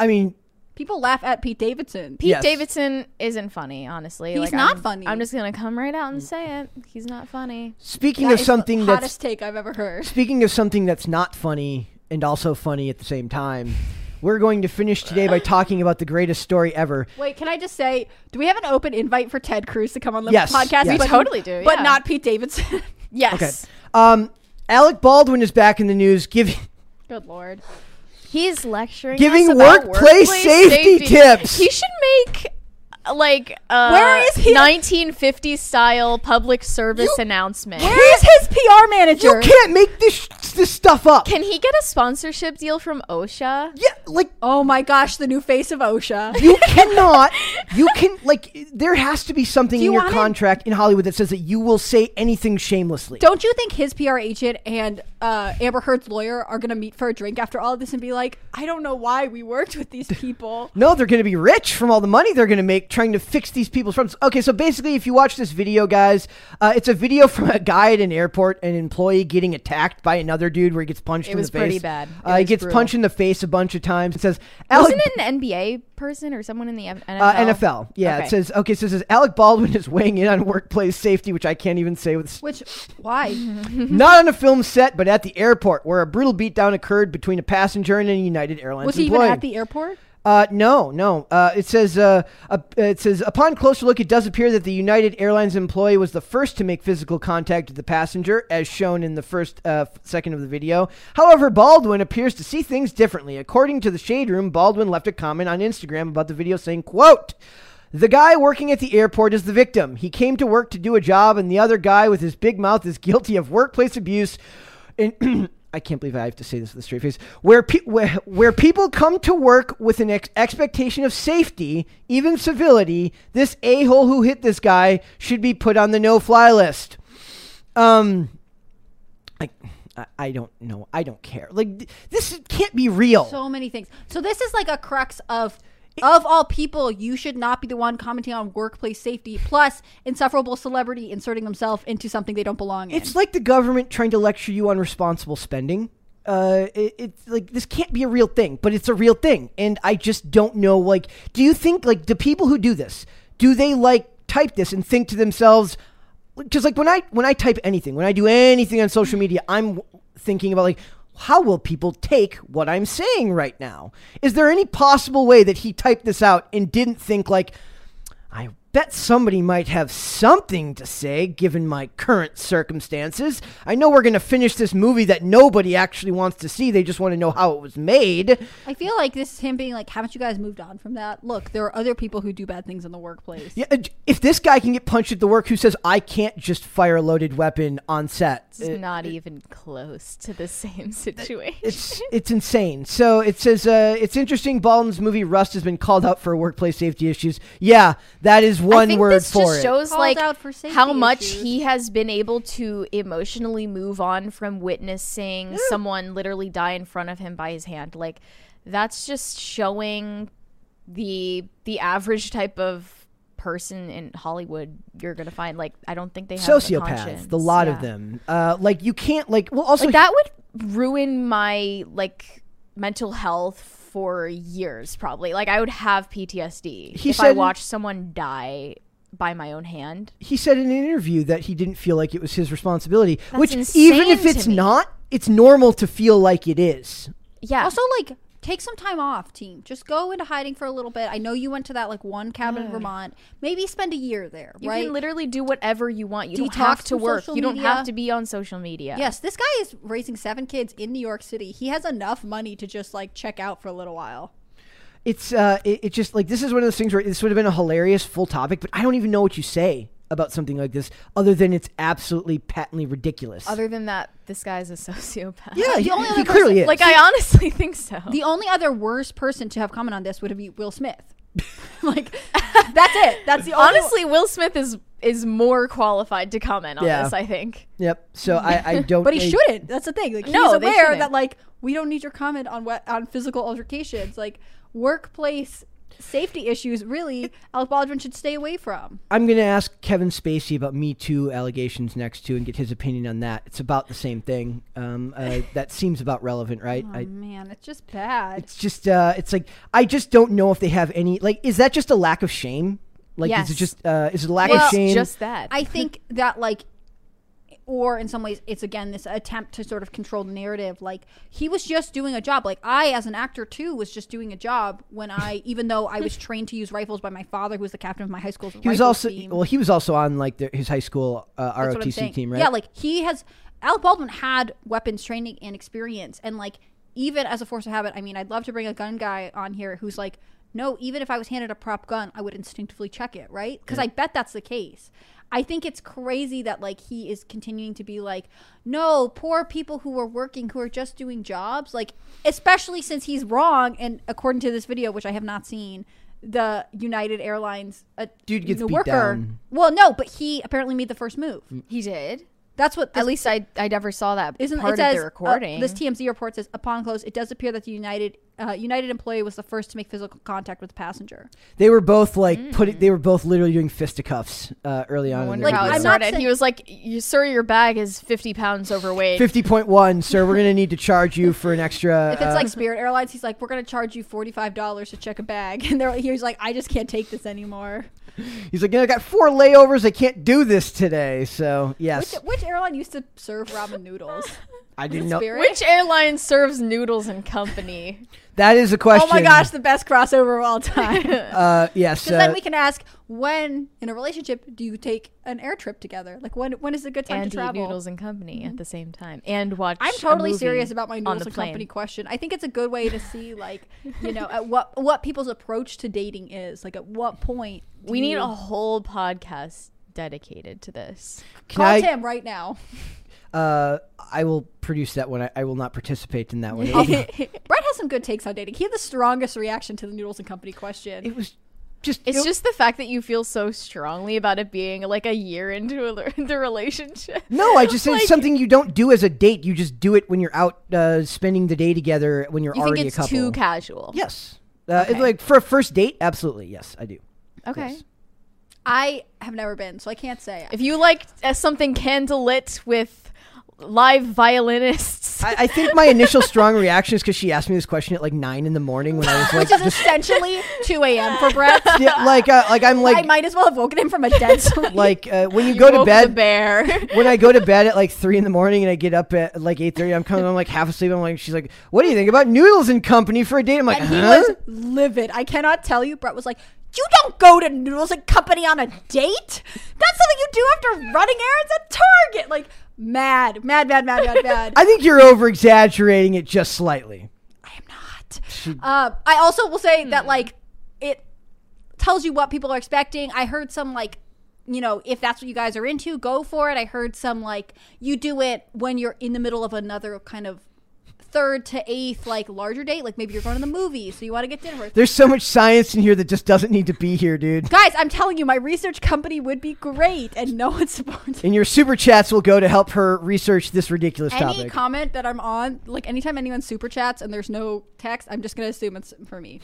I mean, People laugh at Pete Davidson. Pete Yes. Davidson isn't funny, honestly. He's Like, not I'm- funny. I'm just gonna come right out and say it. He's not funny. speaking That of is something the that's hottest take I've ever heard. speaking of something that's not funny and also funny at the same time, we're going to finish today by talking about the greatest story ever. Wait, can I just say, do we have an open invite for Ted Cruz to come on the Yes, podcast? yes. We But- totally do, but yeah. not Pete Davidson. Yes. Okay. Um, Alec Baldwin is back in the news, giving Good lord. He's lecturing Giving us about workplace safety tips. He should make like uh, Where is he? 1950 style public service announcement. Where is his PR manager? You can't make this this stuff up. Can he get a sponsorship deal from OSHA? yeah, like oh my gosh, the new face of OSHA. you cannot. You can like there has to be something Do in your want it? contract in Hollywood that says that you will say anything shamelessly. Don't you think his PR agent and uh, Amber Heard's lawyer are going to meet for a drink after all of this and be like, I don't know why we worked with these people? No, they're going to be rich from all the money they're going to make trying to fix these people's problems. Okay, so basically, if you watch this video, guys, uh, it's a video from a guy at an airport, an employee getting attacked by another dude where he gets punched It in was the face. pretty bad. Uh, he gets brutal. punched in the face a bunch of times. It says, Alec, Wasn't it an NBA person or someone in the NFL? uh, NFL. Yeah, Okay. it says, okay, so it says Alec Baldwin is weighing in on workplace safety, which I can't even say with Which, why? not on a film set, but at the airport, where a brutal beatdown occurred between a passenger and a United Airlines Was he employee. even at the airport? Uh, no, no. Uh, it says, uh, it says, upon closer look, it does appear that the United Airlines employee was the first to make physical contact with the passenger, as shown in the first uh, second of the video. However, Baldwin appears to see things differently. According to the Shade Room, Baldwin left a comment on Instagram about the video saying, "quote." The guy working at the airport is the victim. He came to work to do a job, and the other guy with his big mouth is guilty of workplace abuse. And I can't believe I have to say this with a straight face. Where, pe- where, where people come to work with an ex- expectation of safety, even civility, this a hole who hit this guy should be put on the no fly list. Um, I, I, don't know. I don't care. Like, th- this can't be real. So many things. So this is like a crux of of all people, you should not be the one commenting on workplace safety. Plus, insufferable celebrity inserting themselves into something they don't belong in. It's like the government trying to lecture you on responsible spending. Uh, it, it's like this can't be a real thing, but it's a real thing, and I just don't know. Like, do you think like the people who do this, do they like type this and think to themselves? Because like when I when I type anything, when I do anything on social media, I'm thinking about like how will people take what I'm saying right now? Is there any possible way that he typed this out and didn't think like? I bet somebody might have something to say given my current circumstances. I know we're going to finish this movie that nobody actually wants to see. They just want to know how it was made. I feel like this is him being like, haven't you guys moved on from that? Look, there are other people who do bad things in the workplace. Yeah, if this guy can get punched at the work who says I can't just fire a loaded weapon on set. It's it- not even close to the same situation. it's it's insane. So it says uh, it's interesting. Baldwin's movie Rust has been called out for workplace safety issues. Yeah, that is I one think word this for just it. shows Called like out for how much issues. he has been able to emotionally move on from witnessing someone literally die in front of him by his hand. Like that's just showing the the average type of person in Hollywood you're gonna find. Like I don't think they have Sociopaths, conscience. the lot of them. Uh, like you can't like. Well, also Like that would ruin my like mental health for years probably. Like I would have PTSD He if I watched someone die by my own hand. he said in an interview that he didn't feel like it was his responsibility. That's which, even if it's not, it's normal to feel like it is. Yeah. Also, like, take some time off, team. Just go into hiding for a little bit. I know you went to that like one cabin in Vermont. Maybe spend a year there, You right? can literally do whatever you want. You don't have to work. You don't media. have to be on social media. Yes, this guy is raising seven kids in New York City. He has enough money to just like check out for a little while. It's uh, it, it just like this is one of those things where this would have been a hilarious full topic, but I don't even know what you say about something like this other than it's absolutely patently ridiculous. Other than that, this guy's a sociopath. yeah, he, only he other clearly person- is. Like I honestly think so. The only other worst person to have comment on this would have be Will Smith. like, that's it. That's the only Honestly, Will Smith is is more qualified to comment on Yeah. this. I think. yep. So I, I don't. But he I- shouldn't. That's the thing. Like No, he's they aware that like we don't need your comment on what on physical altercations. Like workplace safety issues, really, Alec Baldwin should stay away from. I'm going to ask Kevin Spacey about Me Too allegations next too, and get his opinion on that. It's about the same thing. Um, uh, that seems about relevant, right? Oh I, man, it's just bad. it's just, uh, it's like I just don't know if they have any. Like, is that just a lack of shame? Like, is it just, uh, is it a lack It's of shame? just that. I think that like or in some ways it's again this attempt to sort of control the narrative like he was just doing a job like i as an actor too was just doing a job when i even though i was trained to use rifles by my father who was the captain of my high school he was also well. He was also on like the, his high school uh, That's what I'm ROTC team, right? Yeah, like he has Alec Baldwin had weapons training and experience, and like even as a force of habit, I mean, I'd love to bring a gun guy on here who's like no, even if I was handed a prop gun, I would instinctively check it, right? Because I bet that's the case. I think it's crazy that like he is continuing to be like, no, poor people who are working who are just doing jobs, like especially since he's wrong. And according to this video, which I have not seen, the United Airlines uh, Dude gets the worker. down. Well, no, but he apparently made the first move. He did. That's what. At least I I never saw that isn't part it says of the recording. Uh, this TMZ report says upon close, it does appear that the United uh, United employee was the first to make physical contact with the passenger. They were both like putting. They were both literally doing fisticuffs uh, early on. I in wonder Like, how it I'm not started. saying- he was like, you, "Sir, your bag is fifty pounds overweight." Fifty point one, sir. We're gonna need to charge you for an extra. If it's uh, like Spirit Airlines, he's like, "We're going to charge you forty five dollars to check a bag," and they're he's like, "I just can't take this anymore." He's like, "Yeah, I got four layovers. I can't do this today. So yes, Which which airline used to serve ramen noodles? I didn't know. Spirit. Which airline serves noodles and company? That is a question. Oh my gosh, the best crossover of all time. Uh, yes. Uh, then we can ask, when in a relationship do you take an air trip together? Like when when is a good time and to eat travel? noodles and company at the same time, and watch. I'm a totally movie serious about my noodles and plane. company question. I think it's a good way to see, like, you know, at what what people's approach to dating is. Like, at what point do We need you- a whole podcast dedicated to this. can call I, Tim right now. Uh, I will produce that one. I, I will not participate in that one. Brett has some good takes on dating. He had the strongest reaction to the noodles and company question. it was just. It's it- just the fact that you feel so strongly about it being like a year into a, the relationship. No, I just said Like- it's something you don't do as a date. You just do it when you're out uh, spending the day together when you're You think already it's a couple. too casual? Yes. Uh, Okay. Like for a first date, absolutely. Yes, I do. Okay. Yes. I have never been, so I can't say. If you like uh, something candlelit with live violinists, I, I think my initial strong reaction is because she asked me this question at like nine in the morning when I was like, which is just, essentially 2 a.m. for Brett. yeah, like, uh, like I'm like, I might as well have woken him from a dead sleep. like uh, when you, go to woke bed. the bear. when I go to bed at like three in the morning and I get up at like eight thirty, I'm coming. I'm like half asleep. I'm like, she's like, "What do you think about noodles and company for a date?" I'm like, and he "Huh?" was livid. I cannot tell you. Brett was like, "You don't go to Noodles and Company on a date. That's something you do after running errands at Target." Like mad, mad, mad, mad, mad, mad. I think you're over exaggerating it just slightly. I am not. Uh, I also will say that like it tells you what people are expecting. I heard some like you know if that's what you guys are into, go for it. I heard some like you do it when you're in the middle of another kind of third to eighth like larger date. Like maybe you're going to the movies, so you want to get dinner. There's so much science in here that just doesn't need to be here, dude. Guys, I'm telling you, my research company would be great, and no one's supporting. And your super chats will go to help her research this ridiculous Any topic. comment that I'm on, like anytime anyone super chats and there's no text, I'm just gonna assume it's for me.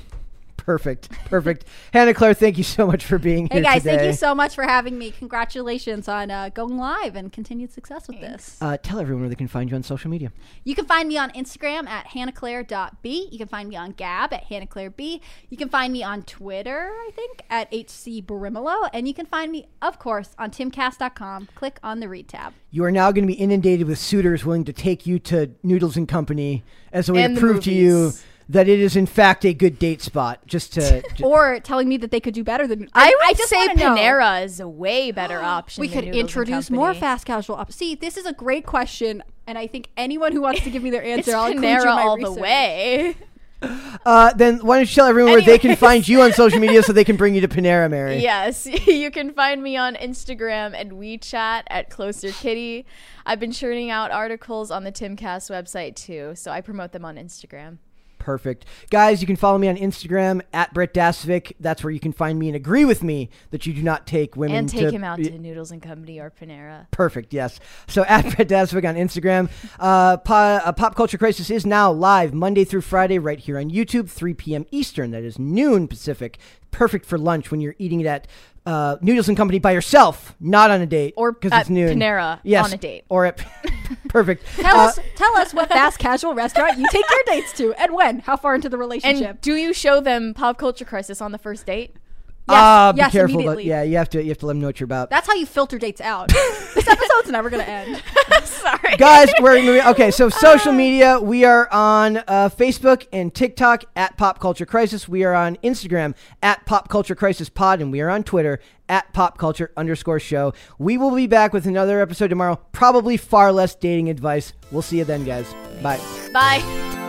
Perfect, perfect. Hannah Claire, thank you so much for being Hey here Hey guys, today. thank you so much for having me. Congratulations on uh, going live and continued success with this. uh, tell everyone where they can find you on social media. You can find me on Instagram at hannahclaire.b. You can find me on Gab at hannahclaireb. You can find me on Twitter, I think, at hcbrimelow. And you can find me, of course, on timcast.com. Click on the read tab. You are now going to be inundated with suitors willing to take you to Noodles and Company as a way And to the prove to you movies. That it is in fact a good date spot. Just to, ju- Or telling me that they could do better than I would I just say wanna know. Panera is a way better option. We could introduce more fast casual options. See, this is a great question, and I think anyone who wants to give me their It's answer, I'll include you Panera my all the way. uh, then why don't you tell everyone where they can find you on social media so they can bring you to Panera, Mary? Yes, you can find me on Instagram and WeChat at Closer Kitty. I've been churning out articles on the Timcast website too, so I promote them on Instagram. Perfect. Guys, you can follow me on Instagram at Brett Dasovic. That's where you can find me and agree with me that you do not take women And take to, him out to Noodles and Company or Panera. Perfect. Yes. So at Brett Dasovic on Instagram. Uh, po- uh, Pop Culture Crisis is now live Monday through Friday right here on YouTube, 3 p.m. Eastern. That is noon Pacific. Perfect for lunch when you're eating it at uh, Noodles and Company by yourself, not on a date, Or because at it's noon. Panera yes, on a date. or at perfect. Tell Uh, us, tell us what fast casual restaurant you take your dates to, and when. How far into the relationship? And do you show them Pop Culture Crisis on the first date? Yes, ah, be careful. But yeah, you have to you have to let them know what you're about. That's how you filter dates out. this episode's never gonna end. Sorry. guys we're moving okay so social media we are on uh, facebook and tiktok at pop culture crisis we are on instagram at pop culture crisis pod and we are on twitter at pop culture underscore show we will be back with another episode tomorrow probably far less dating advice we'll see you then guys bye Bye.